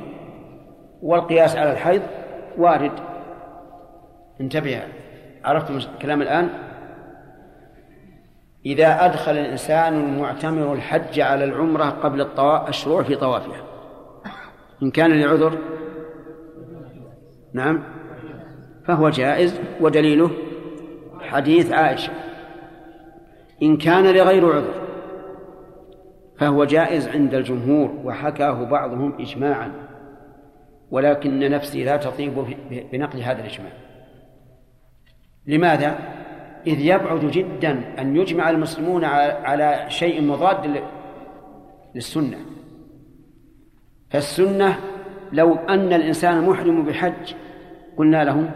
والقياس على الحيض وارد. انتبه عرفتم الكلام الآن؟ إذا أدخل الإنسان المعتمر الحج على العمرة قبل الشروع في طوافها إن كان لعذر نعم فهو جائز ودليله حديث عائشة. إن كان لغير عذر فهو جائز عند الجمهور وحكاه بعضهم إجماعا ولكن نفسي لا تطيب بنقل هذا الإجماع. لماذا؟ إذ يبعد جدا أن يجمع المسلمون على شيء مضاد للسنة. فالسنة لو أن الإنسان محرم بحج قلنا له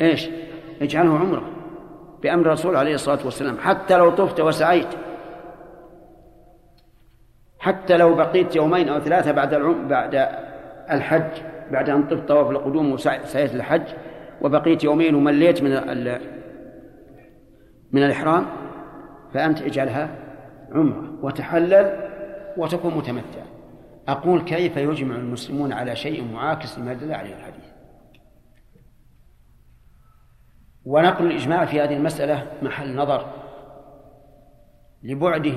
إيش؟ اجعله عمرة بأمر الرسول عليه الصلاة والسلام حتى لو طفت وسعيت حتى لو بقيت يومين أو ثلاثة بعد العم بعد الحج بعد أن طفت طواف القدوم وسعيت الحج وبقيت يومين ومليت من من الإحرام فأنت اجعلها عمرة وتحلل وتكون متمتع. أقول كيف يجمع المسلمون على شيء معاكس لما دل عليه الحديث؟ ونقل الإجماع في هذه المسألة محل نظر لبعده.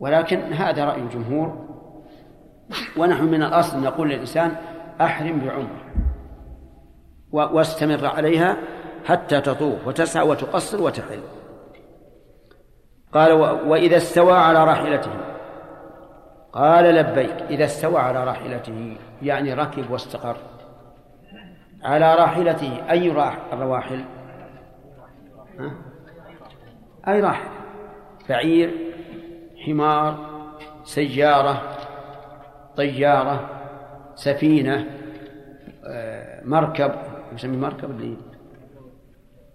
ولكن هذا رأي الجمهور. ونحن من الأصل نقول للإنسان أحرم بعمرة واستمر عليها حتى تطوف وتسعى وتقصر وتحل. قال وإذا استوى على راحلته قال لبيك إذا استوى على راحلته يعني ركب واستقر. على راحلته أي الرواحل؟ أي راحل؟ بعير حمار سيارة طيارة سفينة آه، مركب يسمي مركب اللي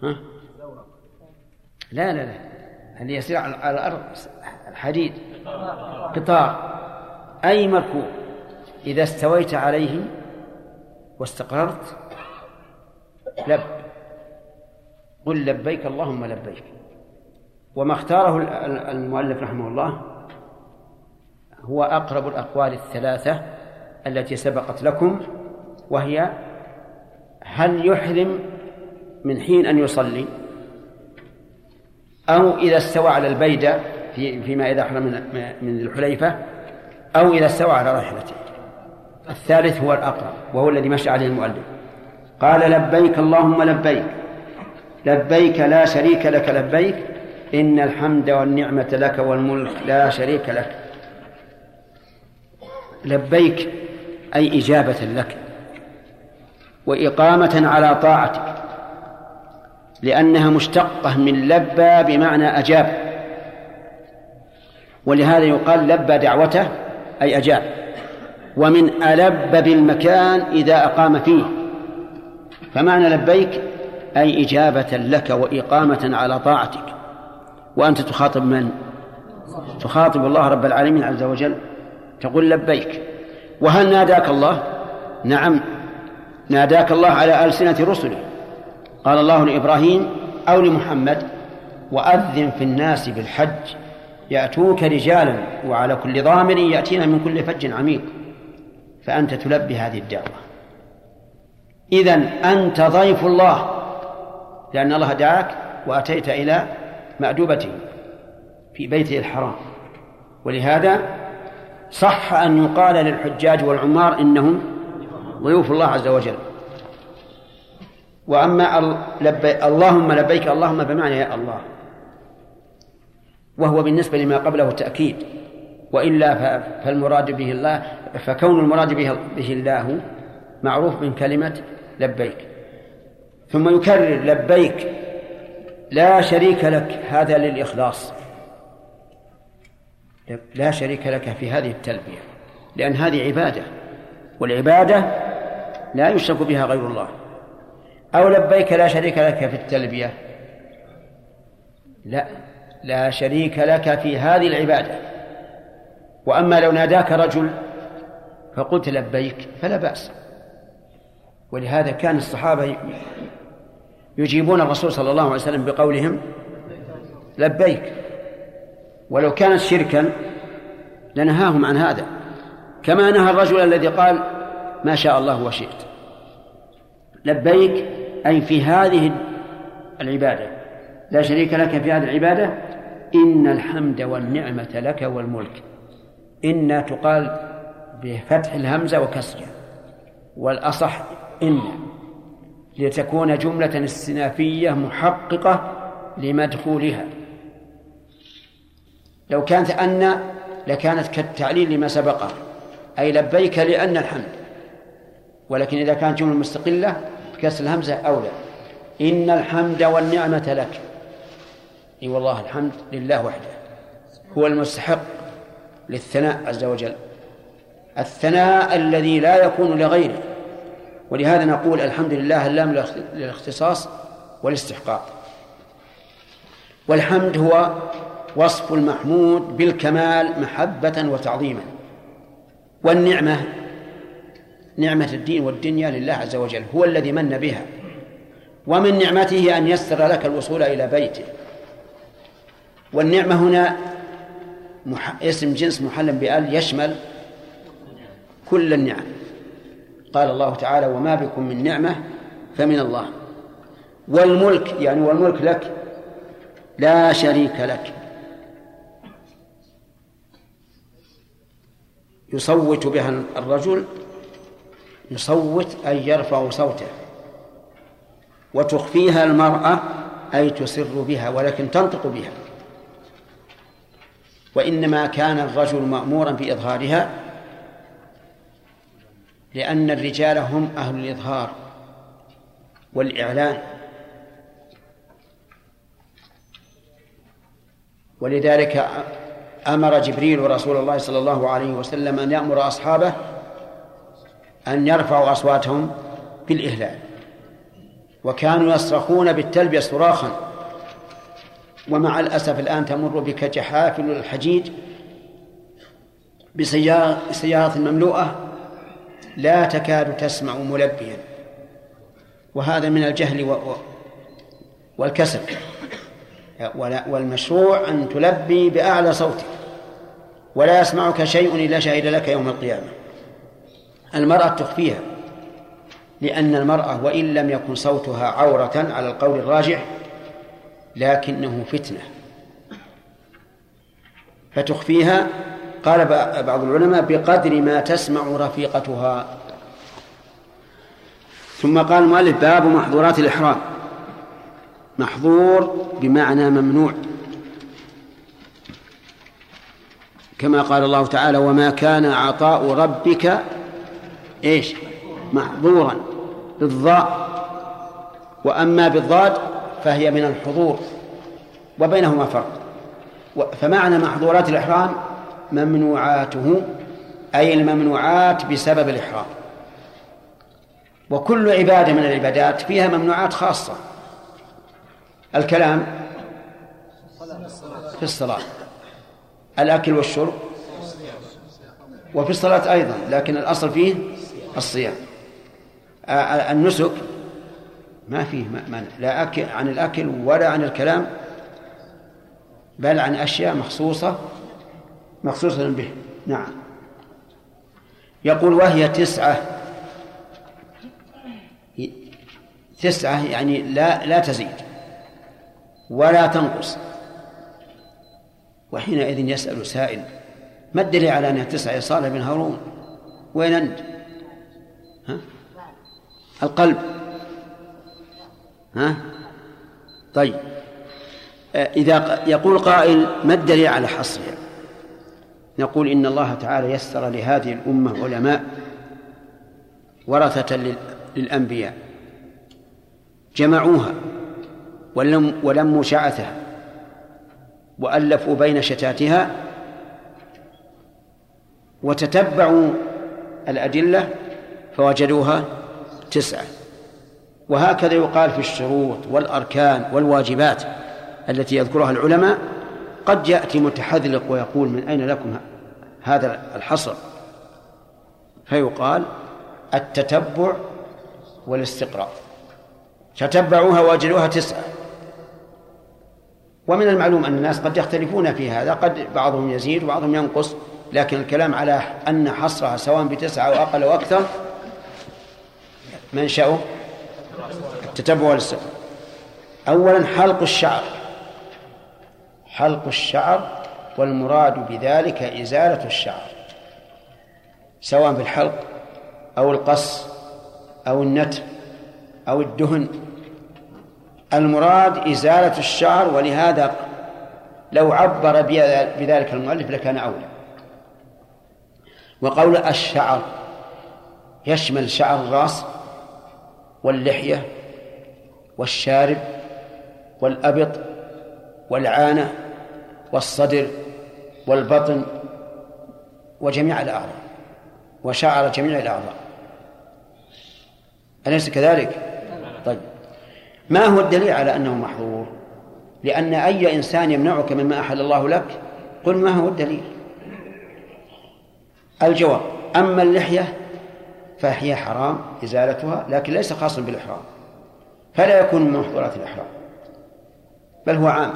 ها؟ لا لا لا اللي يسير على الأرض الحديد قطار. أي مركوب؟ إذا استويت عليه واستقررت؟ لب. قل لبيك اللهم لبيك. وما اختاره المؤلف رحمه الله هو أقرب الأقوال الثلاثة التي سبقت لكم وهي هل يحرم من حين أن يصلي؟ أو إذا استوى على البيدة في فيما إذا أحرم من الحليفة أو إذا استوى على راحلته الثالث هو الأقرب وهو الذي مشى عليه المؤلف. قال لبيك اللهم لبيك. لبيك لا شريك لك لبيك. إن الحمد والنعمة لك والملك لا شريك لك. لبيك أي إجابة لك وإقامة على طاعتك لأنها مشتقة من لبى بمعنى أجاب. ولهذا يقال لبى دعوته أي أجاب. ومن ألب بالمكان إذا أقام فيه. فمعنى لبيك أي إجابة لك وإقامة على طاعتك. وأنت تخاطب من؟ تخاطب الله رب العالمين عز وجل. تقول لبيك وهل ناداك الله؟ نعم ناداك الله على ألسنة رسله. قال الله لإبراهيم أو لمحمد وأذن في الناس بالحج. يأتوك رجالا وعلى كل ضامر يأتينا من كل فج عميق فأنت تلبي هذه الدعوة. إذا أنت ضيف الله لأن الله دعاك وأتيت إلى مأدوبته في بيته الحرام. ولهذا صح أن يقال للحجاج والعمار إنهم ضيوف الله عز وجل. وأما اللهم لبيك اللهم بمعنى يا الله. وهو بالنسبة لما قبله تأكيد. وإلا فالمراد به الله فكون المراد به, الله معروف من كلمة لبيك. ثم يكرر لبيك لا شريك لك هذا للإخلاص. لا شريك لك في هذه التلبية لأن هذه عبادة والعبادة لا يشرك بها غير الله. أو لبيك لا شريك لك في التلبية. لا. لا شريك لك في هذه العبادة. وأما لو ناداك رجل فقلت لبيك فلا بأس. ولهذا كان الصحابة يجيبون الرسول صلى الله عليه وسلم بقولهم لبيك. ولو كانت شركا لنهاهم عن هذا. كما نهى الرجل الذي قال ما شاء الله وشئت. لبيك أي في هذه العبادة. لا شريك لك في هذه العبادة؟ إن الحمد والنعمة لك والملك. إن تقال بفتح الهمزة وكسرها والأصح إن. لتكون جملة استنافية محققة لمدخولها. لو كانت أن لكانت كالتعليل لما سبقه أي لبيك لأن الحمد. ولكن إذا كانت جملة مستقلة بكسر الهمزة أولى. إن الحمد والنعمة لك. إي والله الحمد لله وحده. هو المستحق للثناء عز وجل. الثناء الذي لا يكون لغيره. ولهذا نقول الحمد لله اللام للاختصاص والاستحقاق. والحمد هو وصف المحمود بالكمال محبة وتعظيما. والنعمة نعمة الدين والدنيا لله عز وجل هو الذي من بها. ومن نعمته أن يسر لك الوصول إلى بيته. والنعمة هنا اسم جنس محل بأل يشمل كل النعم. قال الله تعالى وما بكم من نعمة فمن الله. والملك يعني والملك لك لا شريك لك. يصوت بها الرجل يصوت أي يرفع صوته. وتخفيها المرأة أي تسر بها ولكن تنطق بها. وإنما كان الرجل مأمورا بإظهارها لأن الرجال هم أهل الإظهار والإعلان. ولذلك أمر جبريل رسول الله صلى الله عليه وسلم أن يأمر أصحابه أن يرفعوا أصواتهم بالإهلال وكانوا يصرخون بالتلبية صراخا. ومع الأسف الآن تمر بك جحافل الحجيج بسيارة مملوءة لا تكاد تسمع ملبيا. وهذا من الجهل والكسل. والمشروع أن تلبي بأعلى صوتك. ولا يسمعك شيء إلا شهد لك يوم القيامة. المرأة تخفيها لأن المرأة وإن لم يكن صوتها عورة على القول الراجح لكنه فتنة. فتخفيها قال بعض العلماء بقدر ما تسمع رفيقتها. ثم قال المؤلف باب محظورات الإحرام. محظور بمعنى ممنوع. كما قال الله تعالى وما كان عطاء ربك إيش؟ محظورا. بالضاء. وأما بالضاد فهي من الحضور وبينهما فرق. فمعنى محظورات الإحرام ممنوعاته أي الممنوعات بسبب الإحرام. وكل عبادة من العبادات فيها ممنوعات خاصة. الكلام في الصلاة الأكل والشرب وفي الصلاة أيضا لكن الأصل فيه الصيام. النسك ما فيه مانع لا أكل عن الأكل ولا عن الكلام بل عن أشياء مخصوصة مخصوصة به. نعم. يقول وهي تسعة. تسعة يعني لا لا تزيد ولا تنقص. وحينئذ يسأل سائل ما الدليل على أنها تسعة يا صالح بن هارون؟ وين أنت؟ ها؟ القلب. ها؟ طيب. إذا يقول قائل ما الدليل على حصرها نقول إن الله تعالى يسر لهذه الأمة علماء ورثة لل- للأنبياء. جمعوها ولم ولموا شعثها وألفوا بين شتاتها وتتبعوا الأدلة فوجدوها تسعة. وهكذا يقال في الشروط والأركان والواجبات التي يذكرها العلماء قد يأتي متحذلق ويقول من أين لكم هذا الحصر؟ فيقال التتبع والاستقراء. تتبعوها وجدوها تسعة. ومن المعلوم أن الناس قد يختلفون في هذا قد بعضهم يزيد وبعضهم ينقص لكن الكلام على أن حصرها سواء بتسعة أو أقل أو أكثر منشأه التتبع والاستقراء أولا حلق الشعر. حلق الشعر والمراد بذلك إزالة الشعر سواء بالحلق أو القص أو النتف أو الدهن. المراد إزالة الشعر ولهذا لو عبر بذلك المؤلف لكان أولى. وقول الشعر يشمل شعر الرأس. واللحية والشارب والأبط والعانة والصدر والبطن وجميع الأعضاء وشعر جميع الأعضاء أليس كذلك؟ طيب ما هو الدليل على أنه محظور؟ لأن أي إنسان يمنعك مما أحل الله لك قل ما هو الدليل؟ الجواب أما اللحية فهي حرام إزالتها لكن ليس خاصا بالإحرام. فلا يكون من محظورات الإحرام. بل هو عام.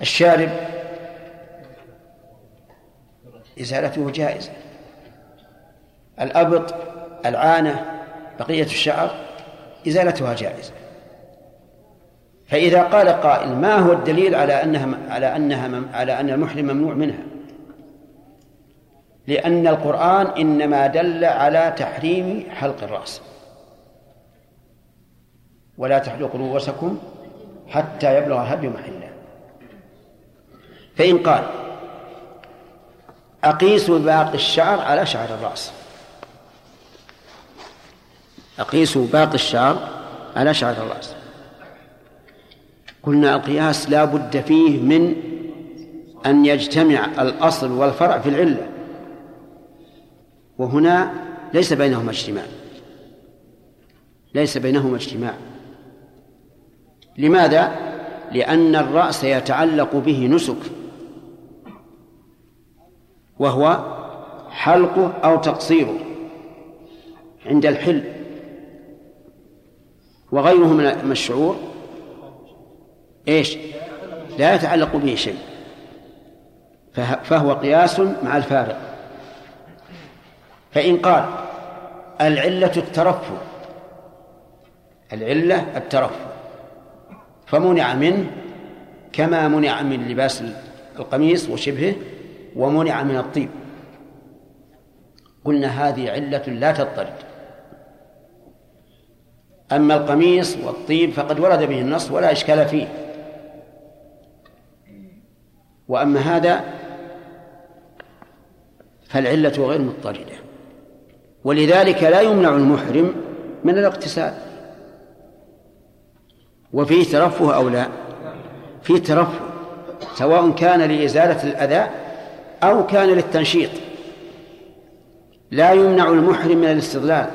الشارب إزالته جائزة. الأبط العانة بقية الشعر إزالتها جائزة. فإذا قال قائل ما هو الدليل على أنها على أنها على أن المحرم ممنوع منها؟ لأن القرآن إنما دل على تحريم حلق الرأس. ولا تحلقوا رؤوسكم حتى يبلغ الهدي محله. فإن قال أقيس باقي الشعر على شعر الرأس. أقيس باقي الشعر على شعر الرأس. قلنا القياس لا بد فيه من أن يجتمع الأصل والفرع في العلة. وهنا ليس بينهما اجتماع. ليس بينهما اجتماع. لماذا؟ لأن الرأس يتعلق به نسك. وهو حلقه أو تقصيره عند الحل. وغيره من الشعور إيش؟ لا يتعلق به شيء. فهو قياس مع الفارق. فإن قال العلة الترفع العلة الترفع فمنع منه كما منع من لباس القميص وشبهه ومنع من الطيب. قلنا هذه علة لا تضطرد أما القميص والطيب فقد ورد به النص ولا إشكال فيه. وأما هذا فالعلة غير مضطردة. ولذلك لا يمنع المحرم من الاغتسال. وفيه ترفه أو لا؟ فيه ترفه سواء كان لإزالة الأذى أو كان للتنشيط. لا يمنع المحرم من الاستظلال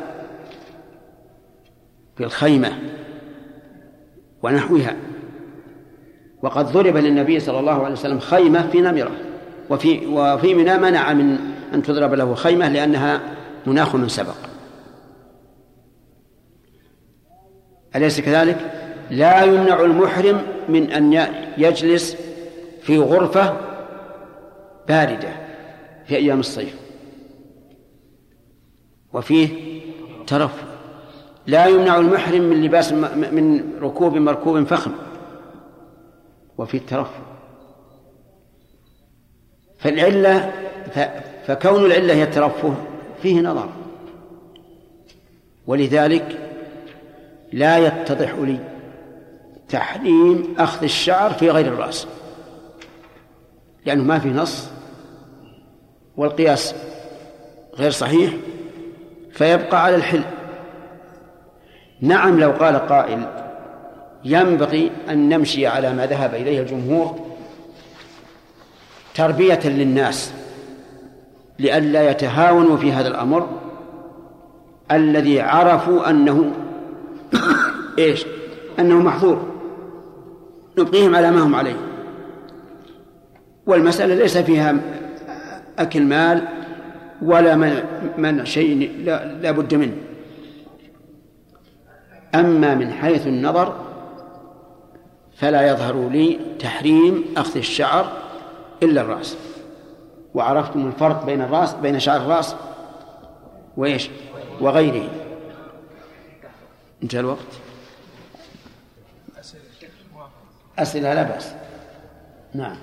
في الخيمة ونحوها. وقد ضرب للنبي صلى الله عليه وسلم خيمة في نمرة وفي وفي منى منع من أن تضرب له خيمة لأنها مناخ من سبق. أليس كذلك؟ لا يمنع المحرم من أن يجلس في غرفة باردة في أيام الصيف. وفيه ترفه. لا يمنع المحرم من لباس من ركوب مركوب فخم. وفيه الترفه فالعلة فكون العلة هي الترفه فيه نظر. ولذلك لا يتضح لي تحريم أخذ الشعر في غير الرأس لأنه ما في نص والقياس غير صحيح فيبقى على الحل. نعم لو قال قائل ينبغي أن نمشي على ما ذهب إليه الجمهور تربية للناس لئلا يتهاونوا في هذا الأمر الذي عرفوا أنه إيش؟ أنه محظور. نبقيهم على ما هم عليه. والمسألة ليس فيها أكل مال ولا من, من شيء لا, لا بد منه. أما من حيث النظر فلا يظهر لي تحريم أخذ الشعر إلا الرأس. وعرفتم الفرق بين الرأس بين شعر الرأس وإيش؟ وغيره. انتهى الوقت. أسئلة لا بأس. نعم.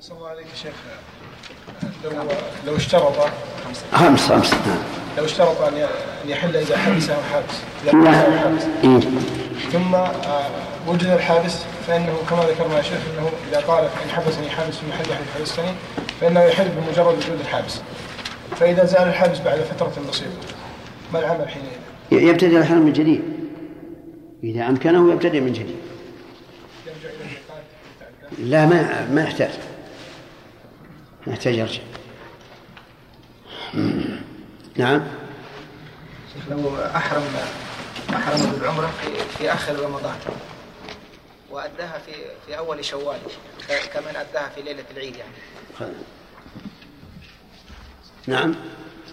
صلى الله عليك شيخ. لو لو اشترط خمس خمس نعم. لو اشترط أن يحل إذا حبسه حابس إذا حبسه حابس إيه. ثم آه، وجد الحابس فإنه كما ذكرنا يا شيخ إنه إذا قال ان حبسني حابس في محل يحل حبستني فإنه يحل بمجرد وجود الحابس. فإذا زال الحابس بعد فترة بسيطة ما العمل حينئذ؟ يبتدئ الحرم من جديد. إذا أمكنه يبتدئ من جديد. لا ما ما يحتاج. ما يحتاج يرجع نعم. لو أحرم أحرم بالعمرة في, في آخر رمضان. وأداها في في أول شوال كمن أداها في ليلة العيد يعني. نعم.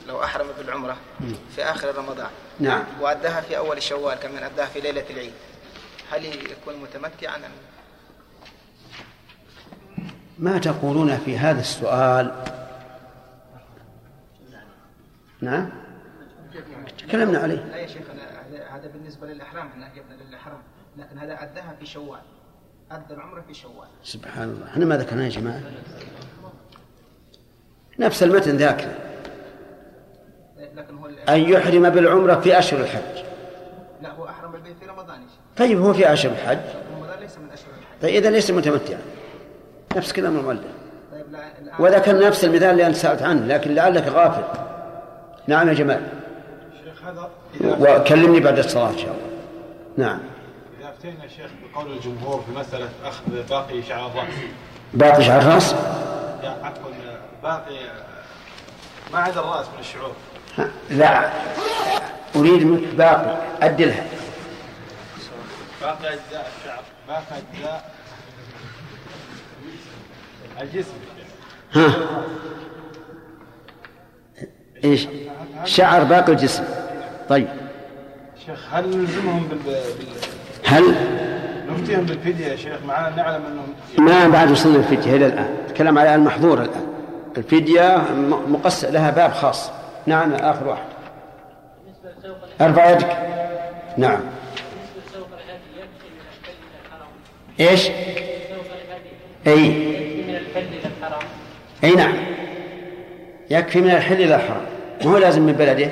لو أحرم بالعمرة في آخر رمضان. نعم. وأداها في أول شوال كمن أداها في ليلة العيد. هل يكون متمتعا؟ ما تقولون في هذا السؤال؟ نعم. تكلمنا عليه. لا يا شيخ هذا بالنسبة للإحرام إحنا جبنا للإحرام. لكن هذا أداها في شوال أدى العمرة في شوال. سبحان الله. إحنا ما ذكرنا يا جماعة؟ نفس المتن ذاكر هو أن يحرم بالعمرة في أشهر الحج. لا هو أحرم به في رمضان. طيب هو في أشهر الحج؟ رمضان ليس من أشهر الحج. طيب إذا ليس متمتعا. نفس كلام المؤلف. طيب لا وذكر نفس المثال اللي أنت سألت عنه لكن لعلك غافل. نعم يا جمال شيخ هذا وكلمني بعد الصلاة إن شاء الله. نعم. أفتينا شيخ بقول الجمهور في مسألة أخذ باقي شعر الرأس باقي شعر الرأس يعني عفوا باقي ما عدا الرأس من الشعور. لا أريد منك باقي أدلها. باقي أجزاء الشعر. باقي أجزاء الجسم. ها. إيش؟ شعر باقي الجسم. طيب. شيخ هل نلزمهم بال بال- هل نفتيهم بالفدية يا شيخ مع أن نعلم أنهم ما بعد وصلنا الفدية إلى الآن؟ نتكلم على المحظور الآن. الفدية مقص لها باب خاص. نعم آخر واحد. أرفع يدك. نعم. إيش؟ أي. أي نعم. يكفي من الحل إلى الحرام. ما هو لازم من بلده؟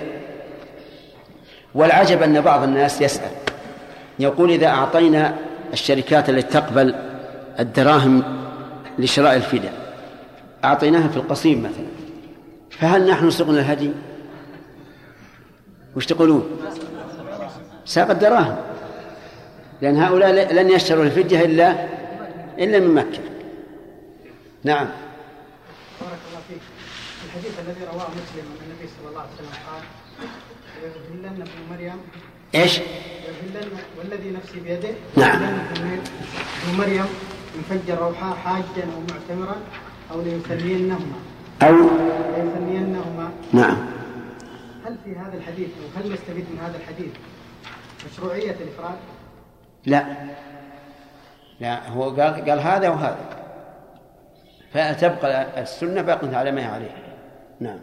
والعجب أن بعض الناس يسأل. يقول إذا أعطينا الشركات التي تقبل الدراهم لشراء الفداء أعطيناها في القصيم مثلا فهل نحن سقنا الهدي؟ وش تقولون؟ ساق الدراهم لأن هؤلاء لن يشتروا الفدية إلا إلا من مكة نعم بارك الله فيك الحديث الذي رواه مسلم عن النبي صلى الله عليه وسلم قال ليغفرن ابن مريم إيش؟ والذي نفسي بيده. نعم. ليغفرن ابن مريم ان فجر روحا حاجا أو معتمرا أو ليسلينهما أو ليسلينهما نعم. هل في هذا الحديث أو هل نستفيد من هذا الحديث مشروعية الإفراد؟ لا. لا هو قال قال هذا وهذا فتبقى السنة باقية على ما هي عليه. نعم.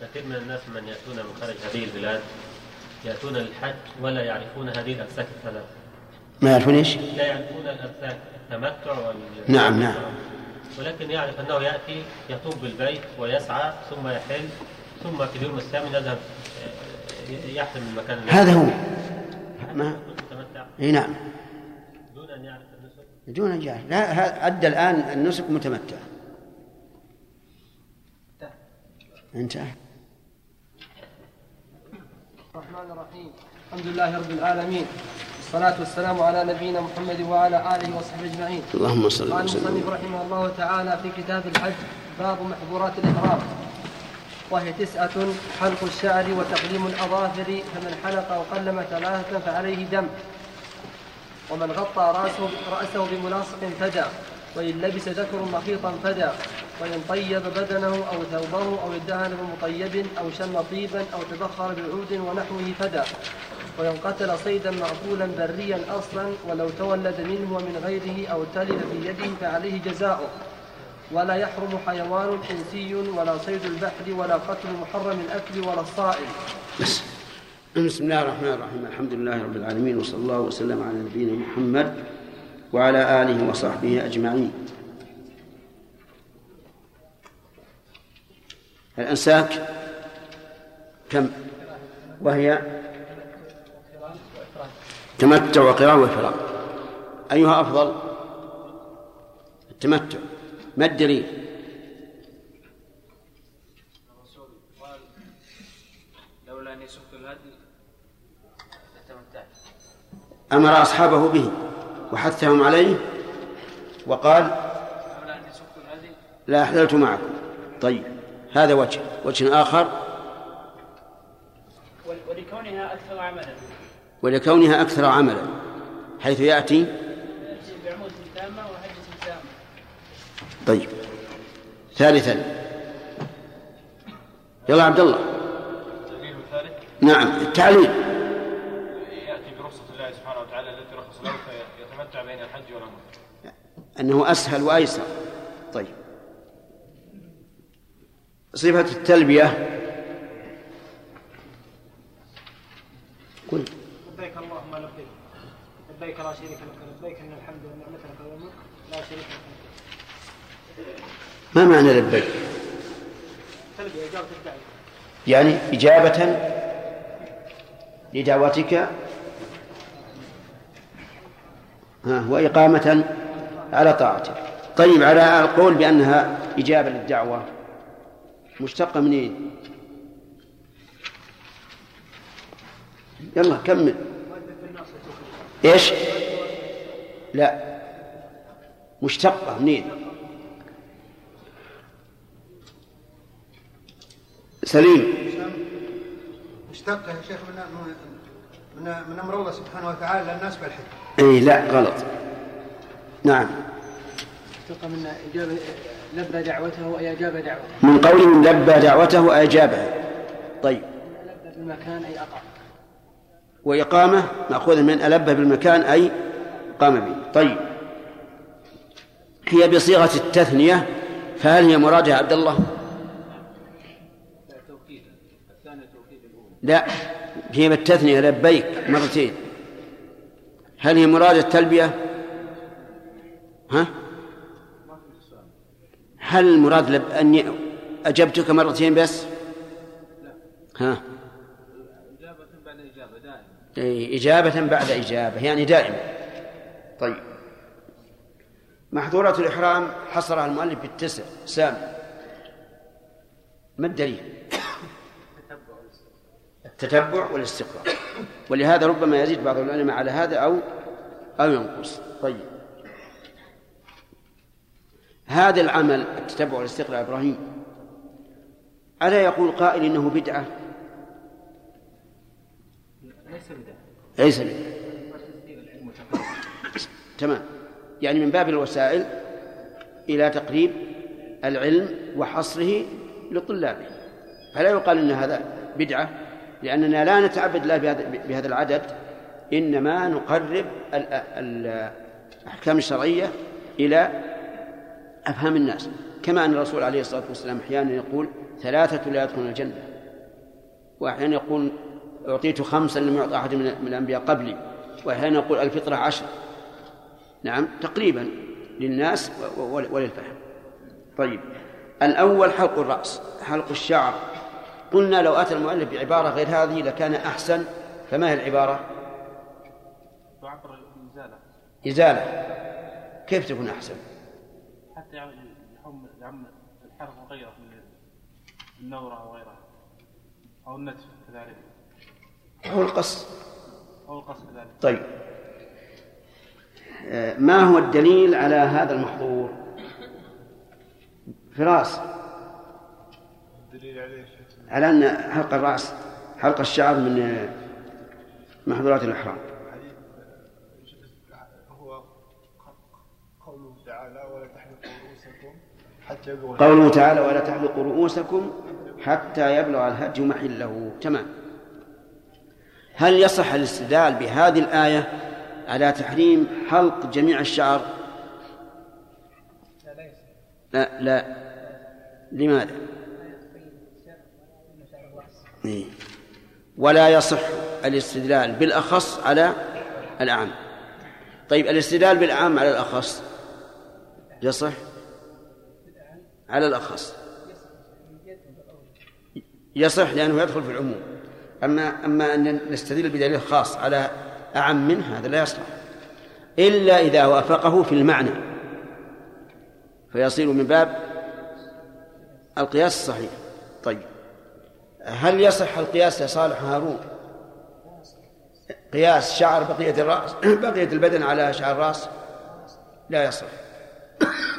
كثير من الناس من يأتون من خارج هذه البلاد يأتون للحج ولا يعرفون هذه الأمساك الثلاث ما يعرفون إيش؟ لا يعرفون الأمساك التمتع وال. نعم، نعم. ولكن يعرف أنه يأتي يطوف بالبيت ويسعى ثم يحل ثم في اليوم الثامن يذهب آه، يحرم من المكان الذي- هذا هو. ما؟ متمتع إي نعم. دون أن يعرف النسك. دون جهل لا ها- أدى الآن النسك متمتع. انتهى. الرحمن الرحيم. الحمد لله رب العالمين. والصلاة والسلام على نبينا محمد وعلى آله وصحبه أجمعين. اللهم صل قال وسلم. المصنف رحمه الله تعالى في كتاب الحج باب محظورات الإحرام. وهي تسعة حلق الشعر وتقليم الأظافر فمن حلق وقلم ثلاثة فعليه دم. ومن غطى رأسه, رأسه بملاصق فدى وإن لبس ذكر مخيطا فدى وإن طيب بدنه أو ثوبه أو ادهن بمطيب أو شم طيبا أو تبخر بعود ونحوه فدى. وإن قتل صيدا مأكولا بريا أصلا ولو تولد منه ومن غيره أو تلف في يده فعليه جزاؤه. ولا يحرم حيوان إنسي ولا صيد البحر ولا قتل محرم الأكل ولا الصائم. بس. بسم الله الرحمن الرحيم. الحمد لله رب العالمين وصلى الله وسلم على نبينا محمد وعلى آله وصحبه أجمعين. الأنساك كم؟ وهي تمتع وقراءة وإفراد أيها أفضل؟ التمتع. ما الدليل؟ لولا الهدي أمر أصحابه به. وحثهم عليه وقال لا أحللت معكم. طيب هذا وجه وجه آخر. ول- ولكونها أكثر عملا. ولكونها أكثر عملا حيث يأتي. بعمود تامة وحجة تامة. طيب. ثالثا. يلا عبد الله. نعم التعليل ياتي برخصه الله سبحانه وتعالى التي رخص له فيتمتع بين الحج والعمره أنه أسهل وأيسر. طيب. صفة التلبية. قل. لبيك اللهم لبيك. لبيك لا شريك لك. لبيك إن الحمد والنعمة لك والملك. لا شريك لك. ما معنى لبيك؟ تلبية إجابة الدعوة. يعني إجابة لدعوتك. ها وإقامة على طاعتك طيب على القول بأنها إجابة للدعوة مشتقة منين؟ يلا كمل إيش؟ لا مشتقة منين؟ سليم مشتقة يا شيخ من من من أمر الله سبحانه وتعالى للناس بالحج اي لا غلط نعم. من اجابه لبى دعوته اي أجاب دعوته. من قولهم لبى دعوته أجابها طيب. لبى بالمكان أي أقام. وإقامة مأخوذة من ألب بالمكان أي قام به. طيب. هي بصيغة التثنية فهل هي مراد يا عبد الله؟ لا. هي بالتثنية لبيك مرتين. هل هي مراد التلبية؟ ها؟ هل المراد لب أني أجبتك مرتين بس؟ ها؟ إجابة بعد إجابة دائما إيه، إجابة بعد إجابة يعني دائما طيب محظورات الإحرام حصرها المؤلف بالتسع سامي ما الدليل؟ التتبع والاستقراء ولهذا ربما يزيد بعض العلماء على هذا أو أو ينقص طيب هذا العمل التتبع والاستقراء إبراهيم. ألا يقول قائل إنه بدعة؟ ليس بدعة. ليس بدعة. تمام. يعني من باب الوسائل إلى تقريب العلم وحصره لطلابه. فلا يقال إن هذا بدعة لأننا لا نتعبد الله بهذا العدد إنما نقرب الأحكام الشرعية إلى أفهام الناس. كما أن الرسول عليه الصلاة والسلام أحيانا يقول ثلاثة لا يدخلون الجنة. وأحيانا يقول أعطيت خمسا لم يعط أحد من الأنبياء قبلي. وأحيانا يقول الفطرة عشر. نعم تقريبا للناس وللفهم. طيب الأول حلق الرأس حلق الشعر. قلنا لو أتى المؤلف بعبارة غير هذه لكان أحسن فما هي العبارة؟ تعبر الإزالة إزالة. كيف تكون أحسن؟ حتى يعم يعم الحرف وغيره من النورة أو غيرها أو النتف كذلك. أو القص أو القص كذلك. طيب. آه، ما هو الدليل على هذا المحظور؟ فراس على أن حلق الرأس حلق الشعر من محظورات الإحرام هو قوله تعالى ولا تحلقوا رؤوسكم حتى يبلغ قوله تعالى ولا تحلقوا رؤوسكم حتى يبلغ الهدي محله. تمام. هل يصح الاستدلال بهذه الآية على تحريم حلق جميع الشعر؟ لا لا. لماذا؟ إيه. ولا يصح الاستدلال بالأخص على الأعم. طيب الاستدلال بالأعم على الأخص يصح؟ على الأخص. يصح لأنه يدخل في العموم. أما أما أن نستدل بدليل خاص على أعم منه هذا لا يصلح. إلا إذا وافقه في المعنى. فيصير من باب القياس الصحيح. طيب. هل يصح القياس يا صالح هارون؟ قياس شعر بقية الرأس؟ بقية البدن على شعر الرأس؟ لا يصح.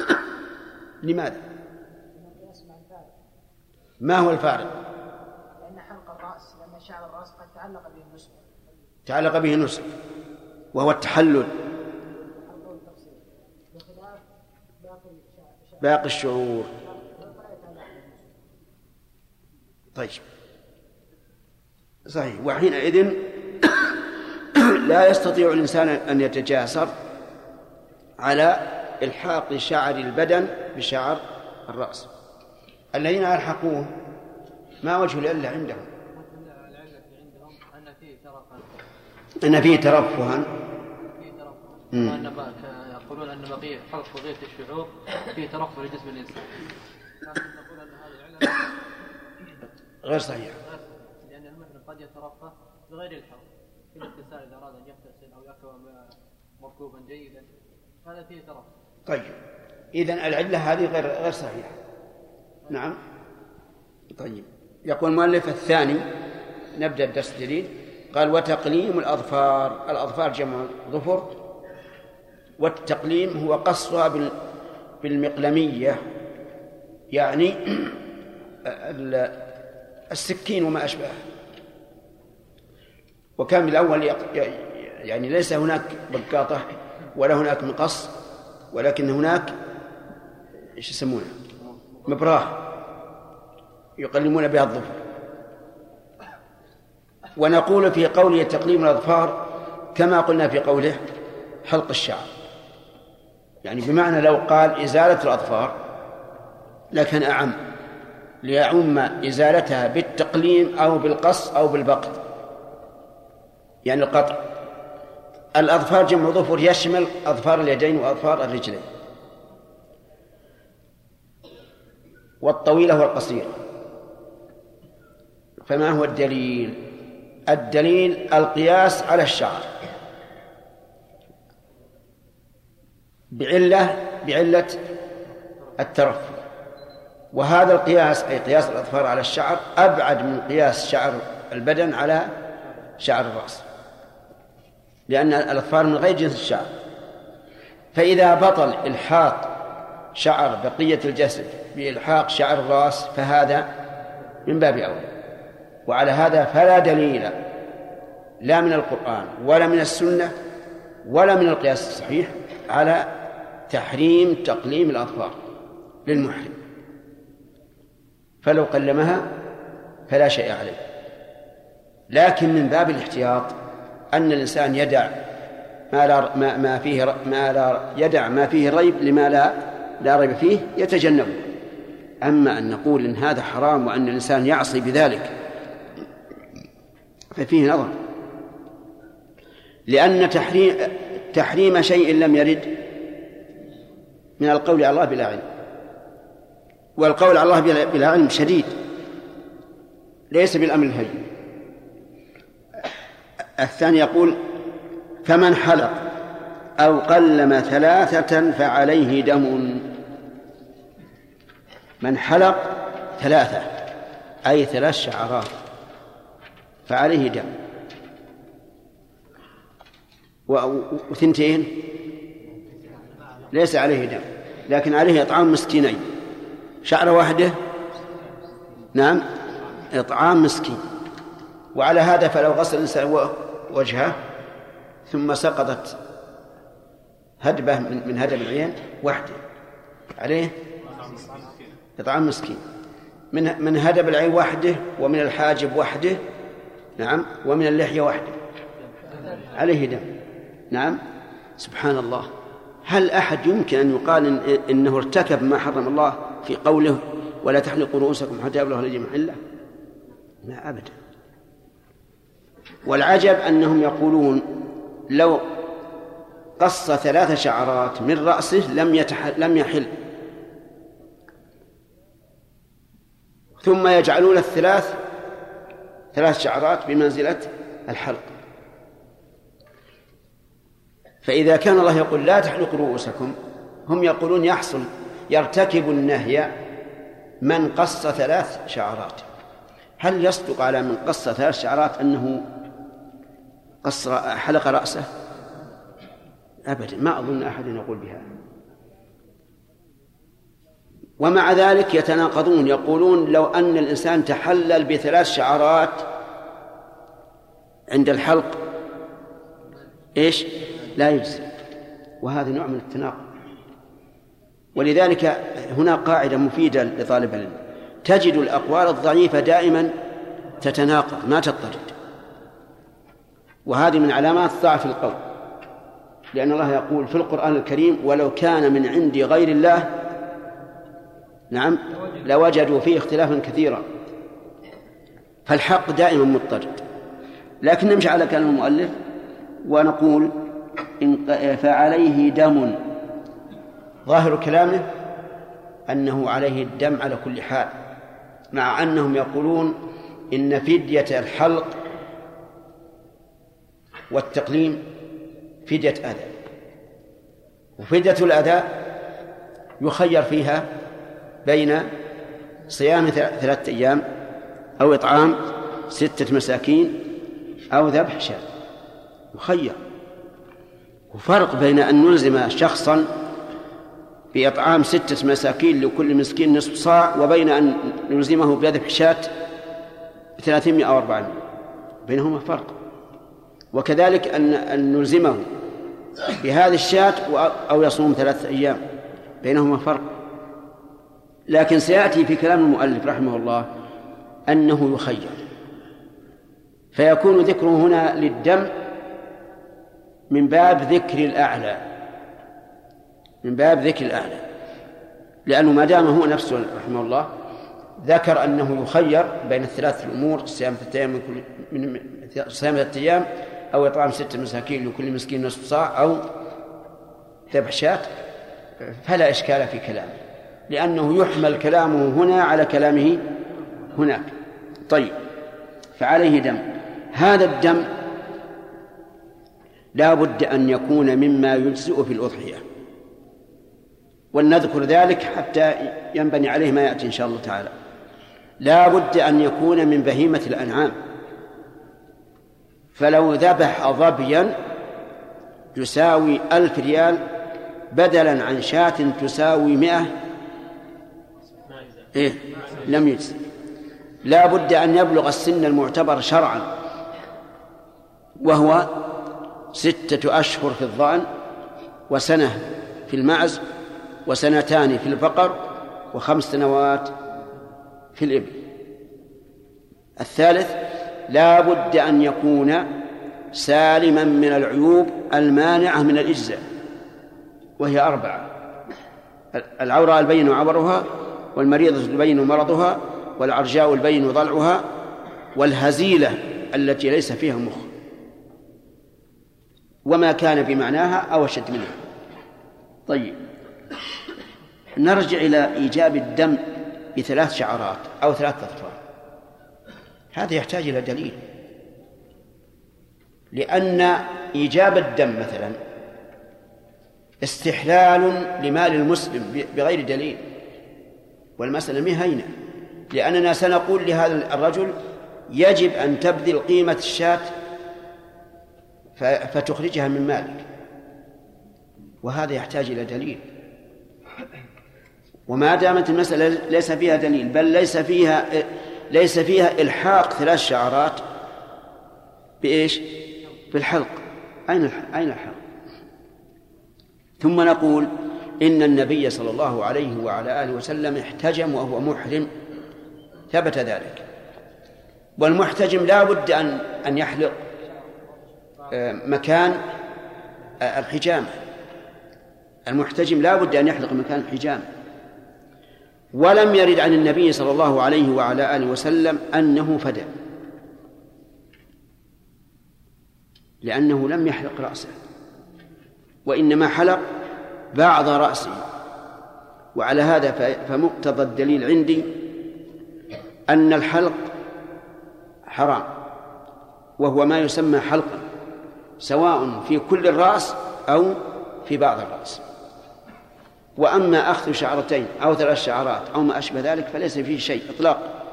لماذا؟ ما هو الفارق؟ لأن حلق الرأس لأن شعر الرأس قد تعلق به النسك تعلق به النسك وهو التحلل. باقي الشعور. طيب. صحيح. وحينئذ لا يستطيع الإنسان أن يتجاسر على إلحاق شعر البدن بشعر الرأس. الذين ألحقوه ما وجه العلة عندهم. أن فيه ترفها. يقولون أن بقية حلق بقية الشعور فيه ترفه لجسم الإنسان نقول أن هذه العلة غير صحيح. لأن المحرم قد يترفه بغير الحرم في الاغتسال إذا أراد أن يغتسل أو يأكل مركوبا جيدا هذا فيه ترفه طيب. إذا العلة هذه غير غير صحيحة. نعم. طيب. يقول المؤلف الثاني نبدأ الدرس الجديد قال وتقليم الأظفار. الأظفار جمع ظفر. والتقليم هو قصها بالمقلمية. يعني السكين وما أشبهه. وكان بالأول يعني ليس هناك بقاطة ولا هناك مقص ولكن هناك إيش يسمونه؟ مبراه يقلمون بها الظفر. ونقول في قوله تقليم الأظفار كما قلنا في قوله حلق الشعر. يعني بمعنى لو قال إزالة الأظفار لكن أعم ليعم إزالتها بالتقليم أو بالقص أو بالبقط يعني القطع. الأظفار جمع ظفر يشمل أظفار اليدين وأظفار الرجلين. والطويلة والقصيرة. فما هو الدليل؟ الدليل القياس على الشعر. بعلة بعلة الترفه. وهذا القياس أي قياس الأظفار على الشعر أبعد من قياس شعر البدن على شعر الرأس. لأن الأظفار من غير جنس الشعر. فإذا بطل إلحاق شعر بقية الجسد بإلحاق شعر الرأس فهذا من باب أولى وعلى هذا فلا دليل لا من القرآن ولا من السنة ولا من القياس الصحيح على تحريم تقليم الأظفار للمحرم. فلو قلمها فلا شيء عليه. لكن من باب الاحتياط أن الإنسان يدع ما لا ما, ما فيه ما لا يدع ما فيه ريب لما لا لا ريب فيه يتجنبه. أما أن نقول إن هذا حرام وأن الإنسان يعصي بذلك ففيه نظر. لأن تحريم تحريم شيء لم يرد من القول على الله بلا علم. والقول على الله بلا علم شديد ليس بالأمر الهين. الثاني يقول فمن حلق أو قلم ثلاثة فعليه دم. من حلق ثلاثة أي ثلاث شعرات فعليه دم. وثنتين؟ ليس عليه دم لكن عليه إطعام مسكينين. شعرة واحدة؟ نعم إطعام مسكين. وعلى هذا فلو غسل الإنسان وجهه ثم سقطت هدبة من هدب العين وحده عليه؟ إطعام مسكين. من من هدب العين وحده ومن الحاجب وحده. نعم. ومن اللحية وحده. عليه دم. نعم. سبحان الله هل أحد يمكن أن يقال إن إنه ارتكب ما حرم الله في قوله ولا تحلقوا رؤوسكم حتى يبلغ الذي محله؟ لا أبدا. والعجب أنهم يقولون لو قص ثلاث شعرات من رأسه لم لم يحل. ثم يجعلون الثلاث ثلاث شعرات بمنزلة الحلق. فإذا كان الله يقول لا تحلقوا رؤوسكم هم يقولون يحصل يرتكب النهي من قص ثلاث شعرات. هل يصدق على من قص ثلاث شعرات أنه قص حلق رأسه؟ أبدا ما أظن أحد يقول بهذا. ومع ذلك يتناقضون يقولون لو أن الإنسان تحلل بثلاث شعرات عند الحلق إيش؟ لا يجزي. وهذا نوع من التناقض. ولذلك هنا قاعدة مفيدة لطالب العلم. تجد الأقوال الضعيفة دائما تتناقض ما تضطرد. وهذه من علامات ضعف القول. لأن الله يقول في القرآن الكريم ولو كان من عند غير الله نعم لوجدوا فيه اختلافا كثيرا. فالحق دائما مضطرد لكن نمشي على كلام المؤلف ونقول إن فعليه دم. ظاهر كلامه أنه عليه الدم على كل حال مع أنهم يقولون إن فدية الحلق والتقليم فدية أذى. وفدية الأذى يخير فيها بين صيام ثلاثة أيام أو إطعام ستة مساكين أو ذبح شاة مخير. وفرق بين أن نلزم شخصا بإطعام ستة مساكين لكل مسكين نصف صاع وبين أن نلزمه بذبح شاة بثلاثمائة أو أربعمائة. بينهما فرق. وكذلك أن أن نلزمه بهذه الشاة أو يصوم ثلاثة أيام. بينهما فرق. لكن سيأتي في كلام المؤلف رحمه الله أنه يخير. فيكون ذكره هنا للدم من باب ذكر الأعلى. من باب ذكر الأعلى. لأنه ما دام هو نفسه رحمه الله ذكر أنه يخير بين الثلاث الأمور صيام ثلاثة أيام من كل من صيام ثلاثة أيام أو إطعام ستة مساكين لكل مسكين نصف صاع أو ذبح شاة فلا إشكال في كلامه. لأنه يحمل كلامه هنا على كلامه هناك. طيب فعليه دم. هذا الدم لا بد أن يكون مما يجزئ في الأضحية. ولنذكر ذلك حتى ينبني عليه ما يأتي إن شاء الله تعالى. لا بد أن يكون من بهيمة الأنعام. فلو ذبح ظبيا يساوي ألف ريال بدلا عن شاة تساوي مئة إيه؟ لم يجزي. لا بد أن يبلغ السن المعتبر شرعا. وهو ستة أشهر في الظأن وسنة في المعز وسنتان في البقر وخمس سنوات في الإبل. الثالث لا بد أن يكون سالما من العيوب المانعة من الإجزاء وهي أربعة. العورة البين عورها والمريضة البين مرضها والعرجاء البين ضلعها والهزيلة التي ليس فيها مخ. وما كان بمعناها أو أشد منها. طيب. نرجع إلى إيجاب الدم بثلاث شعرات أو ثلاث أطفال. هذا يحتاج إلى دليل. لأن إيجاب الدم مثلا استحلال لمال المسلم بغير دليل. والمسألة مهينة لأننا سنقول لهذا الرجل يجب أن تبذل قيمة الشاة فتخرجها من مالك وهذا يحتاج إلى دليل وما دامت المسألة ليس فيها دليل بل ليس فيها ليس فيها إلحاق ثلاث شعرات بإيش؟ بالحلق أين أين الحلق؟ ثم نقول إن النبي صلى الله عليه وعلى آله وسلم احتجم وهو محرم. ثبت ذلك. والمحتجم لا بد أن أن يحلق آه، مكان آه، الحجامة المحتجم لا بد أن يحلق مكان الحجامة ولم يرد عن النبي صلى الله عليه وعلى آله وسلم أنه فدى. لأنه لم يحلق رأسه. وإنما حلق بعض رأسه وعلى هذا فمقتضى الدليل عندي أن الحلق حرام وهو ما يسمى حلقا سواء في كل الرأس أو في بعض الرأس. وأما أخذ شعرتين أو ثلاث شعرات أو ما أشبه ذلك فليس فيه شيء إطلاقا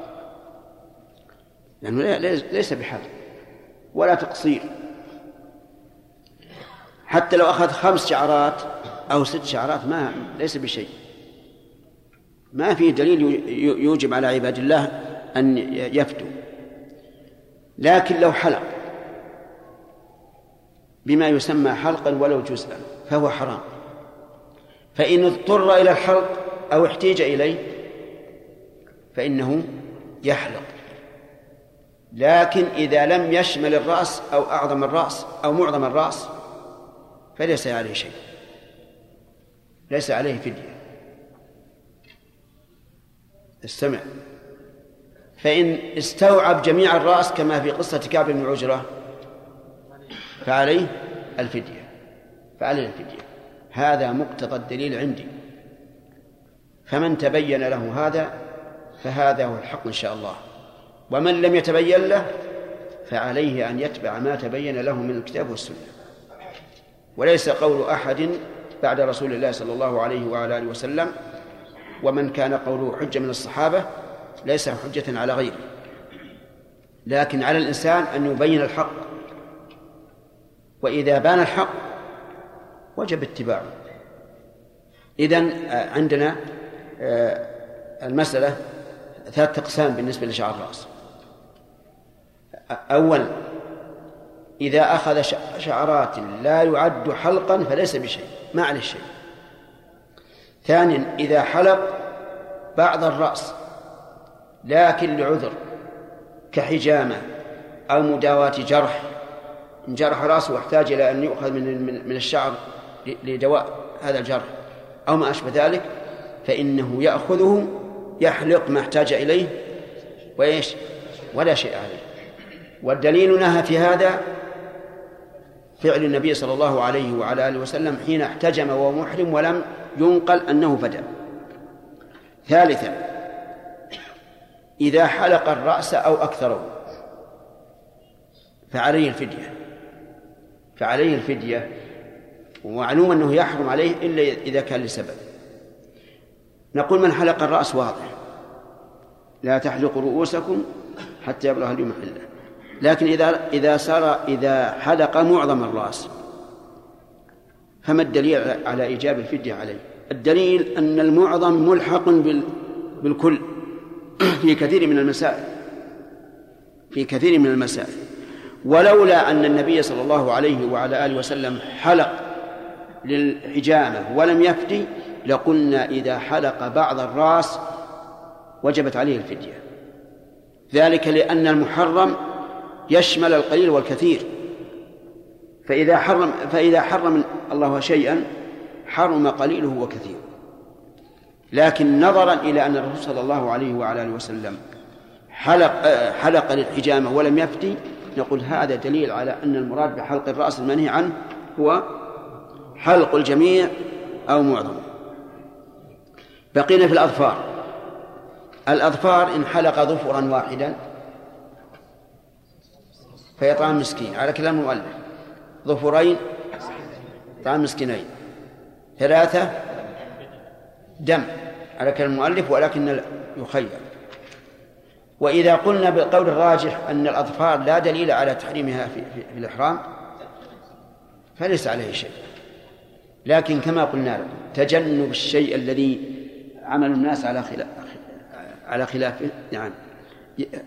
لأنه ليس بحلق ولا تقصير. حتى لو أخذ خمس شعرات أو ست شعرات ما ليس بشيء. ما في دليل يوجب على عباد الله أن يفتوا. لكن لو حلق بما يسمى حلقا ولو جزءا فهو حرام. فإن اضطر إلى الحلق أو احتيج إليه فإنه يحلق. لكن إذا لم يشمل الرأس أو أعظم الرأس أو معظم الرأس فليس عليه شيء. ليس عليه فدية. استمع. فإن استوعب جميع الرأس كما في قصة كعب بن عجرة فعليه الفدية. فعليه الفدية. هذا مقتضى الدليل عندي. فمن تبين له هذا فهذا هو الحق إن شاء الله. ومن لم يتبين له فعليه أن يتبع ما تبين له من الكتاب والسنة. وليس قول أحد بعد رسول الله صلى الله عليه وعلى آله وسلم ومن كان قوله حجة من الصحابة ليس حجة على غيره. لكن على الإنسان أن يبين الحق. وإذا بان الحق وجب اتباعه. إذن آه، عندنا آه، المسألة ثلاثة أقسام بالنسبة لشعر الرأس. أولا إذا أخذ شعرات لا يعد حلقا فليس بشيء. ما عليه شيء. ثانيا إذا حلق بعض الرأس لكن لعذر كحجامة أو مداواة جرح إن جرح رأسه واحتاج إلى أن يؤخذ من من الشعر لدواء هذا الجرح أو ما أشبه ذلك فإنه يأخذه يحلق ما احتاج إليه وإيش؟ ولا شيء عليه. والدليل نهى في هذا فعل النبي صلى الله عليه وعلى آله وسلم حين احتجم وهو محرم ولم ينقل أنه فدى ثالثا إذا حلق الرأس أو أكثره فعليه الفدية. فعليه الفدية ومعلوم أنه يحرم عليه إلا إذا كان لسبب. نقول من حلق الرأس واضح لا تحلقوا رؤوسكم حتى يبلغ اليوم محله لكن إذا إذا صار إذا حلق معظم الرأس فما الدليل على إيجاب الفدية عليه؟ الدليل أن المعظم ملحق بال... بالكل في كثير من المسائل. في كثير من المسائل. ولولا أن النبي صلى الله عليه وعلى آله وسلم حلق للحجامة ولم يفدي لقلنا إذا حلق بعض الرأس وجبت عليه الفدية. ذلك لأن المحرم يشمل القليل والكثير. فإذا حرم فإذا حرم الله شيئا حرم قليله وكثيره لكن نظرا إلى أن الرسول صلى الله عليه وعلى آله وسلم حلق حلق للحجامة ولم يفتي نقول هذا دليل على أن المراد بحلق الرأس المنهي عنه هو حلق الجميع أو معظمه بقينا في الأظفار. الأظفار إن حلق ظفرا واحدا فيطعم مسكين. على كلام المؤلف. ظفرين طعام مسكينين. ثلاثة دم. على كلام المؤلف ولكن يخير. وإذا قلنا بالقول الراجح أن الأظفار لا دليل على تحريمها في, في, في الإحرام فليس عليه شيء. لكن كما قلنا لكم تجنب الشيء الذي عمل الناس على خلاف على خلافه يعني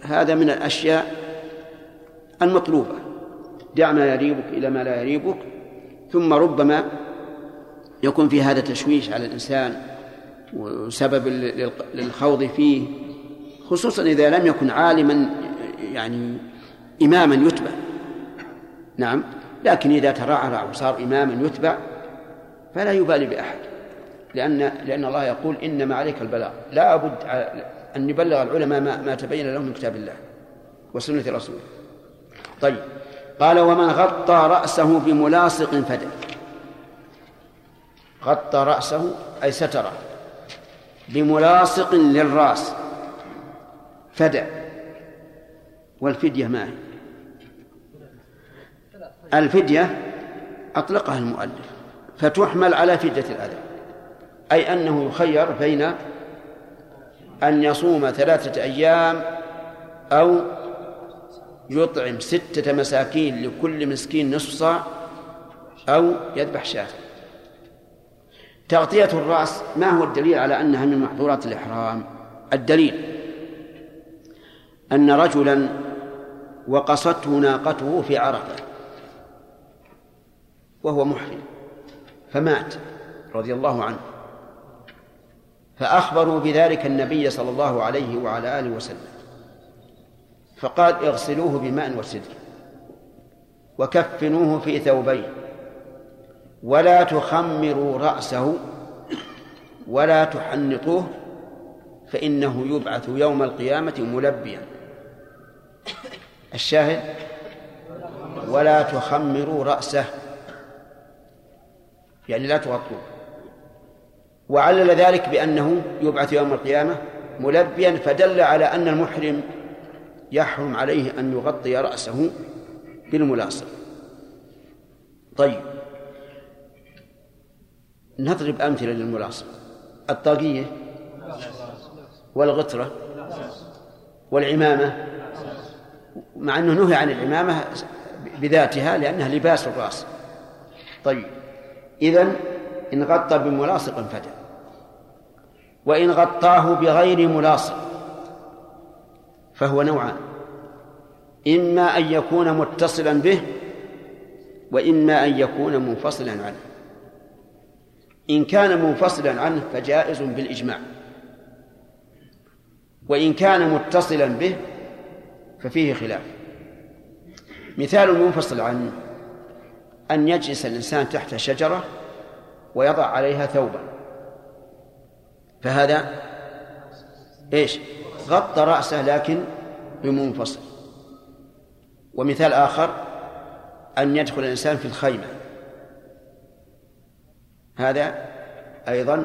هذا من الأشياء المطلوبة. دع ما يريبك إلى ما لا يريبك ثم ربما يكون في هذا تشويش على الإنسان وسبب للخوض فيه خصوصا إذا لم يكن عالما يعني إماما يتبع. نعم لكن إذا ترعرع وصار إماما يتبع فلا يبالي بأحد. لأن لأن الله يقول إنما عليك البلاغ. لا بد أن يبلغ العلماء ما, ما تبين لهم من كتاب الله وسنة رسوله. طيب. قال ومن غطى رأسه بملاصق فدى غطى رأسه أي ستره بملاصق للرأس. فدى والفدية ما هي؟ الفدية أطلقها المؤلف. فتحمل على فدية الأذى. أي أنه يخير بين أن يصوم ثلاثة أيام أو يطعم ستة مساكين لكل مسكين نصف صاع أو يذبح شاة. تغطية الرأس ما هو الدليل على أنها من محظورات الإحرام؟ الدليل أن رجلا وقصته ناقته في عرفة وهو محرم فمات رضي الله عنه. فأخبروا بذلك النبي صلى الله عليه وعلى آله وسلم. فقال اغسلوه بماء وسدر وكفنوه في ثوبين ولا تخمروا رأسه ولا تحنطوه فإنه يبعث يوم القيامة ملبيا. الشاهد؟ ولا تخمروا رأسه. يعني لا تغطوه. وعلل ذلك بأنه يبعث يوم القيامة ملبيا فدل على أن المحرم يحرم عليه أن يغطي رأسه بالملاصق. طيب. نضرب أمثلة للملاصق. الطاقية والغترة والعمامة. مع أنه نهي عن العمامة بذاتها لأنها لباس الرأس. طيب. إذن إن غطى بملاصق فدى. وإن غطاه بغير ملاصق فهو نوعان. إما أن يكون متصلا به وإما أن يكون منفصلا عنه. إن كان منفصلا عنه فجائز بالإجماع. وإن كان متصلا به ففيه خلاف. مثال المنفصل عنه أن يجلس الإنسان تحت شجرة ويضع عليها ثوبا. فهذا إيش؟ غطى رأسه لكن بمنفصل. ومثال آخر أن يدخل الإنسان في الخيمة. هذا أيضا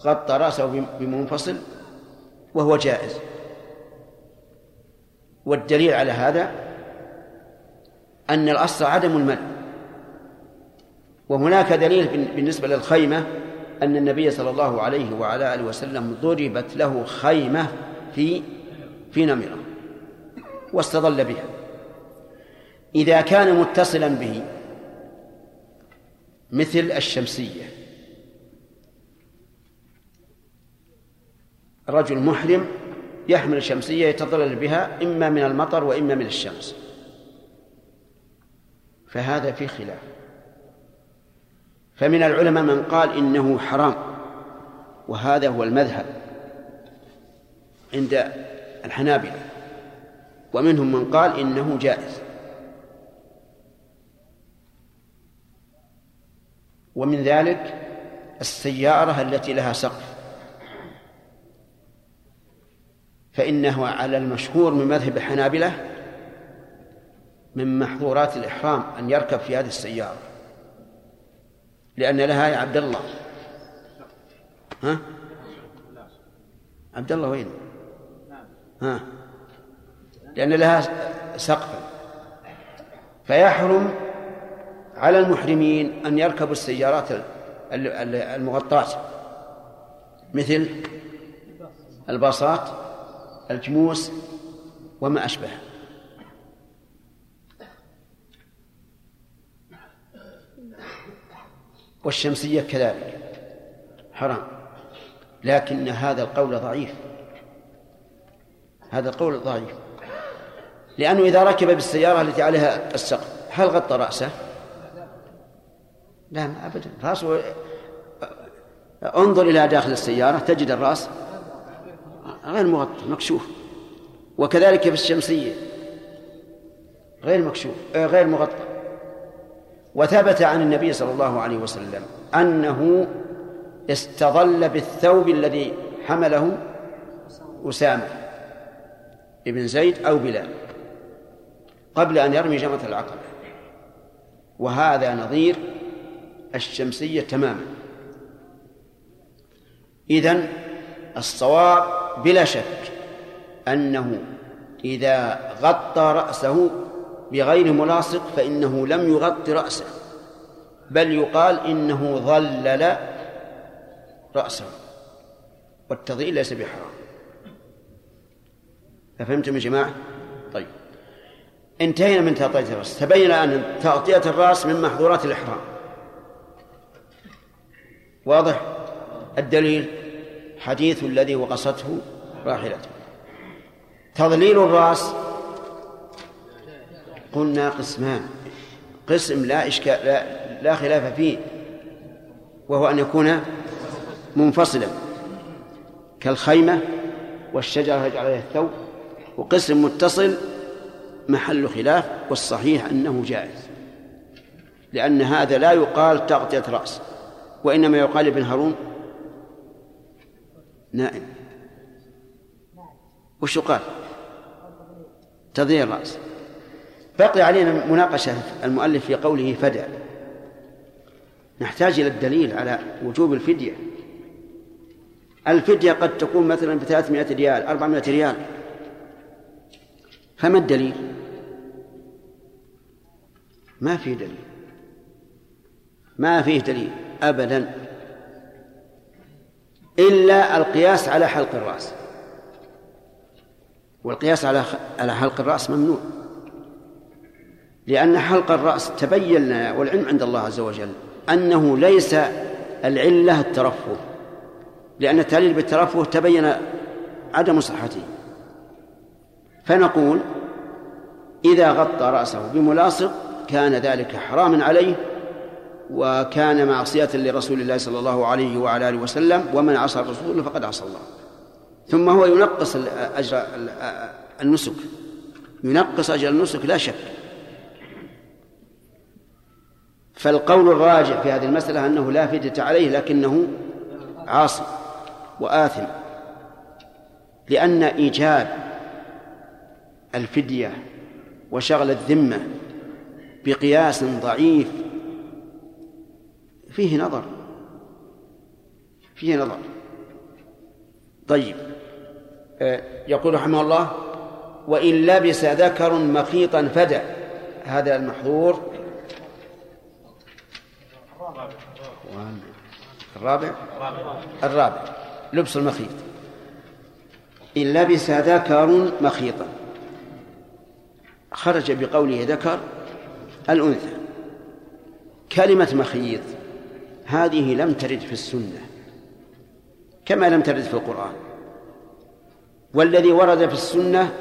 غطى رأسه بمنفصل وهو جائز. والدليل على هذا أن الأصل عدم المنع وهناك دليل بالنسبة للخيمة أن النبي صلى الله عليه وعلى آله وسلم ضربت له خيمة في في نمرة واستظل بها. إذا كان متصلا به مثل الشمسية. رجل محرم يحمل شمسية يتظلل بها إما من المطر وإما من الشمس. فهذا في خلاف. فمن العلماء من قال إنه حرام وهذا هو المذهب عند الحنابلة. ومنهم من قال إنه جائز. ومن ذلك السيارة التي لها سقف. فإنه على المشهور من مذهب الحنابلة من محظورات الإحرام أن يركب في هذه السيارة. لأن لها يا عبد الله. ها؟ عبد الله وين؟ ها؟ لأن لها سقف. فيحرم على المحرمين أن يركبوا السيارات المغطاة. مثل الباصات الجموس وما أشبه والشمسية كذلك. حرام. لكن هذا القول ضعيف. هذا القول ضعيف. لأنه إذا ركب بالسيارة التي عليها السقف هل غطى رأسه؟ لا أبدا. رأسه انظر إلى داخل السيارة تجد الرأس غير مغطى مكشوف. وكذلك في الشمسية غير مكشوف آه، غير مغطى. وثبت عن النبي صلى الله عليه وسلم أنه استظل بالثوب الذي حمله أسامة ابن زيد أو بلال قبل أن يرمي جمرة العقبة. وهذا نظير الشمسية تماما. إذن الصواب بلا شك أنه إذا غطى رأسه بغير ملاصق فإنه لم يغطي رأسه بل يقال إنه ظلل رأسه والتضليل ليس بحرام. أفهمتم يا جماعة؟ طيب. انتهينا من تغطية الرأس تبين أن تغطية الرأس من محظورات الإحرام. واضح؟ الدليل؟ حديث الذي وقصته راحلته. تضليل الرأس قلنا قسمان. قسم لا إشكال لا, لا خلاف فيه وهو أن يكون منفصلا. كالخيمة والشجرة يجعل عليها الثوب وقسم متصل محل خلاف والصحيح أنه جائز. لأن هذا لا يقال تغطية رأس وإنما يقال ابن هارون نائم. وش قال تضيع الرأس. بقي علينا مناقشة المؤلف في قوله فدى نحتاج إلى الدليل على وجوب الفدية. الفدية قد تكون مثلا ب 300 ريال 400 ريال. فما الدليل؟ ما في دليل. ما فيه دليل أبدا. إلا القياس على حلق الرأس. والقياس على على حلق الرأس ممنوع. لأن حلق الرأس تبين لنا والعلم عند الله عز وجل أنه ليس العلة الترفه لأن التعليل بالترفه تبين عدم صحته. فنقول إذا غطى رأسه بملاصق كان ذلك حراما عليه وكان معصية لرسول الله صلى الله عليه وعلى آله وسلم ومن عصى الرسول فقد عصى الله. ثم هو ينقص أجر النسك. ينقص أجر النسك لا شك. فالقول الراجع في هذه المسألة أنه لا فدية عليه لكنه عاصي وآثم لأن إيجاب الفدية وشغل الذمة بقياس ضعيف فيه نظر فيه نظر. طيب آه، يقول رحمه الله وإن لبس ذكر مخيطا فدى هذا المحظور. الرابع. الرابع. لبس المخيط. إن لبس ذكر مخيطا. خرج بقوله ذكر الأنثى. كلمة مخيط هذه لم ترد في السنة كما لم ترد في القرآن. والذي ورد في السنة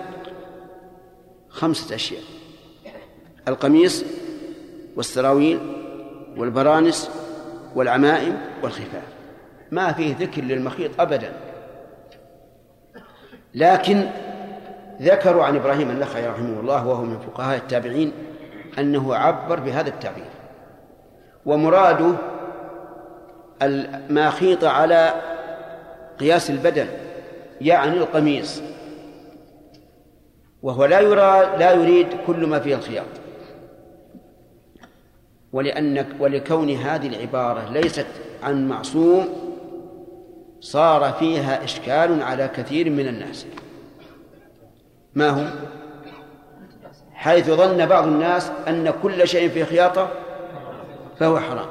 خمسة أشياء القميص والسراويل والبرانس والعمائم والخفاف. ما فيه ذكر للمخيط أبدا. لكن ذكروا عن إبراهيم النخعي رحمه الله وهو من فقهاء التابعين أنه عبر بهذا التعبير. ومراده ما خيط على قياس البدن يعني القميص. وهو لا يرى لا يريد كل ما فيه الخياط. ولأن ولكون هذه العبارة ليست عن معصوم صار فيها إشكال على كثير من الناس. ما هو حيث ظن بعض الناس أن كل شيء فيه خياطة فهو حرام.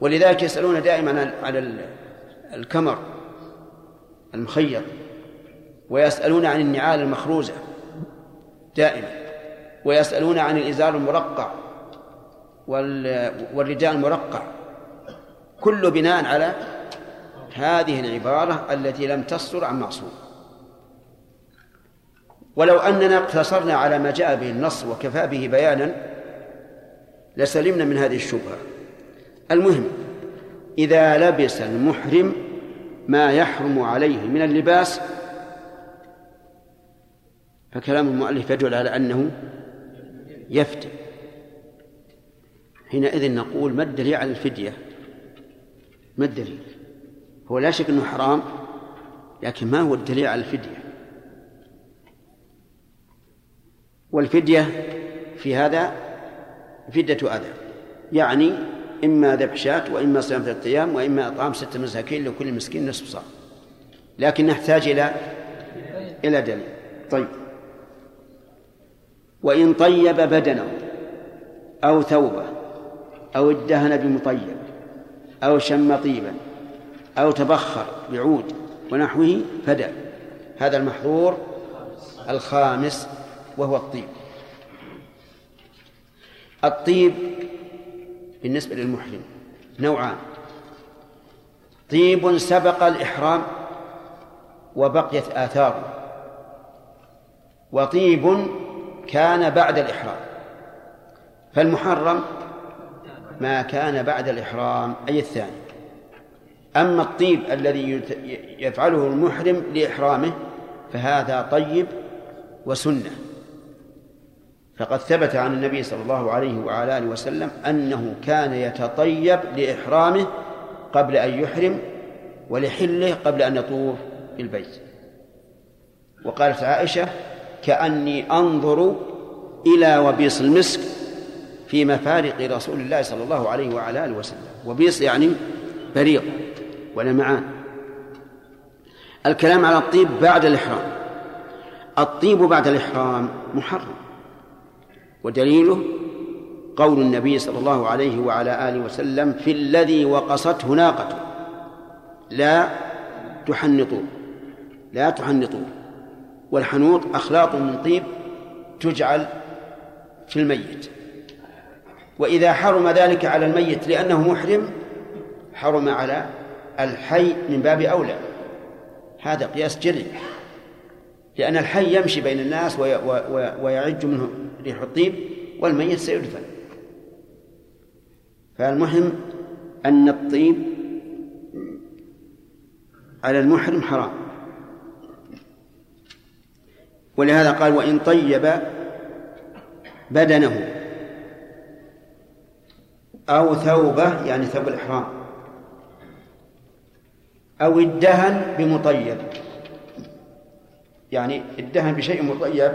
ولذلك يسألون دائما على الكمر المخيط ويسألون عن النعال المخروزة دائما ويسألون عن الإزار المرقع. والرداء المرقع كل بناء على هذه العبارة التي لم تصدر عن معصوم. ولو أننا اقتصرنا على ما جاء به النص وكفى به بيانا لسلمنا من هذه الشبهة. المهم إذا لبس المحرم ما يحرم عليه من اللباس فكلام المؤلف يدل على أنه يفتي. حينئذ نقول ما الدليل على الفدية؟ ما الدليل؟ هو لا شك أنه حرام لكن ما هو الدليل على الفدية؟ والفدية في هذا فدة أذى يعني إما ذبح شاة وإما صيام ثلاثة أيام وإما إطعام ستة مساكين لكل مسكين نصف صاع. لكن نحتاج إلى إلى دليل. طيب. وإن طيب بدنه أو ثوبه أو ادهن بمطيب أو شم طيبا أو تبخر بعود ونحوه فدى. هذا المحظور الخامس وهو الطيب. الطيب بالنسبة للمحرم نوعان. طيب سبق الإحرام وبقيت آثاره. وطيب كان بعد الإحرام. فالمحرم ما كان بعد الإحرام أي الثاني. أما الطيب الذي يفعله المحرم لإحرامه فهذا طيب وسنة. فقد ثبت عن النبي صلى الله عليه وعلى آله وسلم أنه كان يتطيب لإحرامه قبل أن يحرم ولحله قبل أن يطوف بالبيت وقالت عائشة كأني أنظر إلى وبيص المسك في مفارق رسول الله صلى الله عليه وعلى آله وسلم وبيص يعني بريق ولمعان الكلام على الطيب بعد الإحرام. الطيب بعد الإحرام محرم. ودليله قول النبي صلى الله عليه وعلى آله وسلم في الذي وقصته ناقته لا تحنطوا لا تحنطوا والحنوط أخلاط من طيب تجعل في الميت. وإذا حرم ذلك على الميت لأنه محرم حرم على الحي من باب أولى. هذا قياس جري. لأن الحي يمشي بين الناس ويعج منه ريح الطيب والميت سيدفن. فالمهم أن الطيب على المحرم حرام. ولهذا قال وإن طيب بدنه أو ثوبه يعني ثوب الإحرام. أو الدهن بمطيب. يعني الدهن بشيء مطيب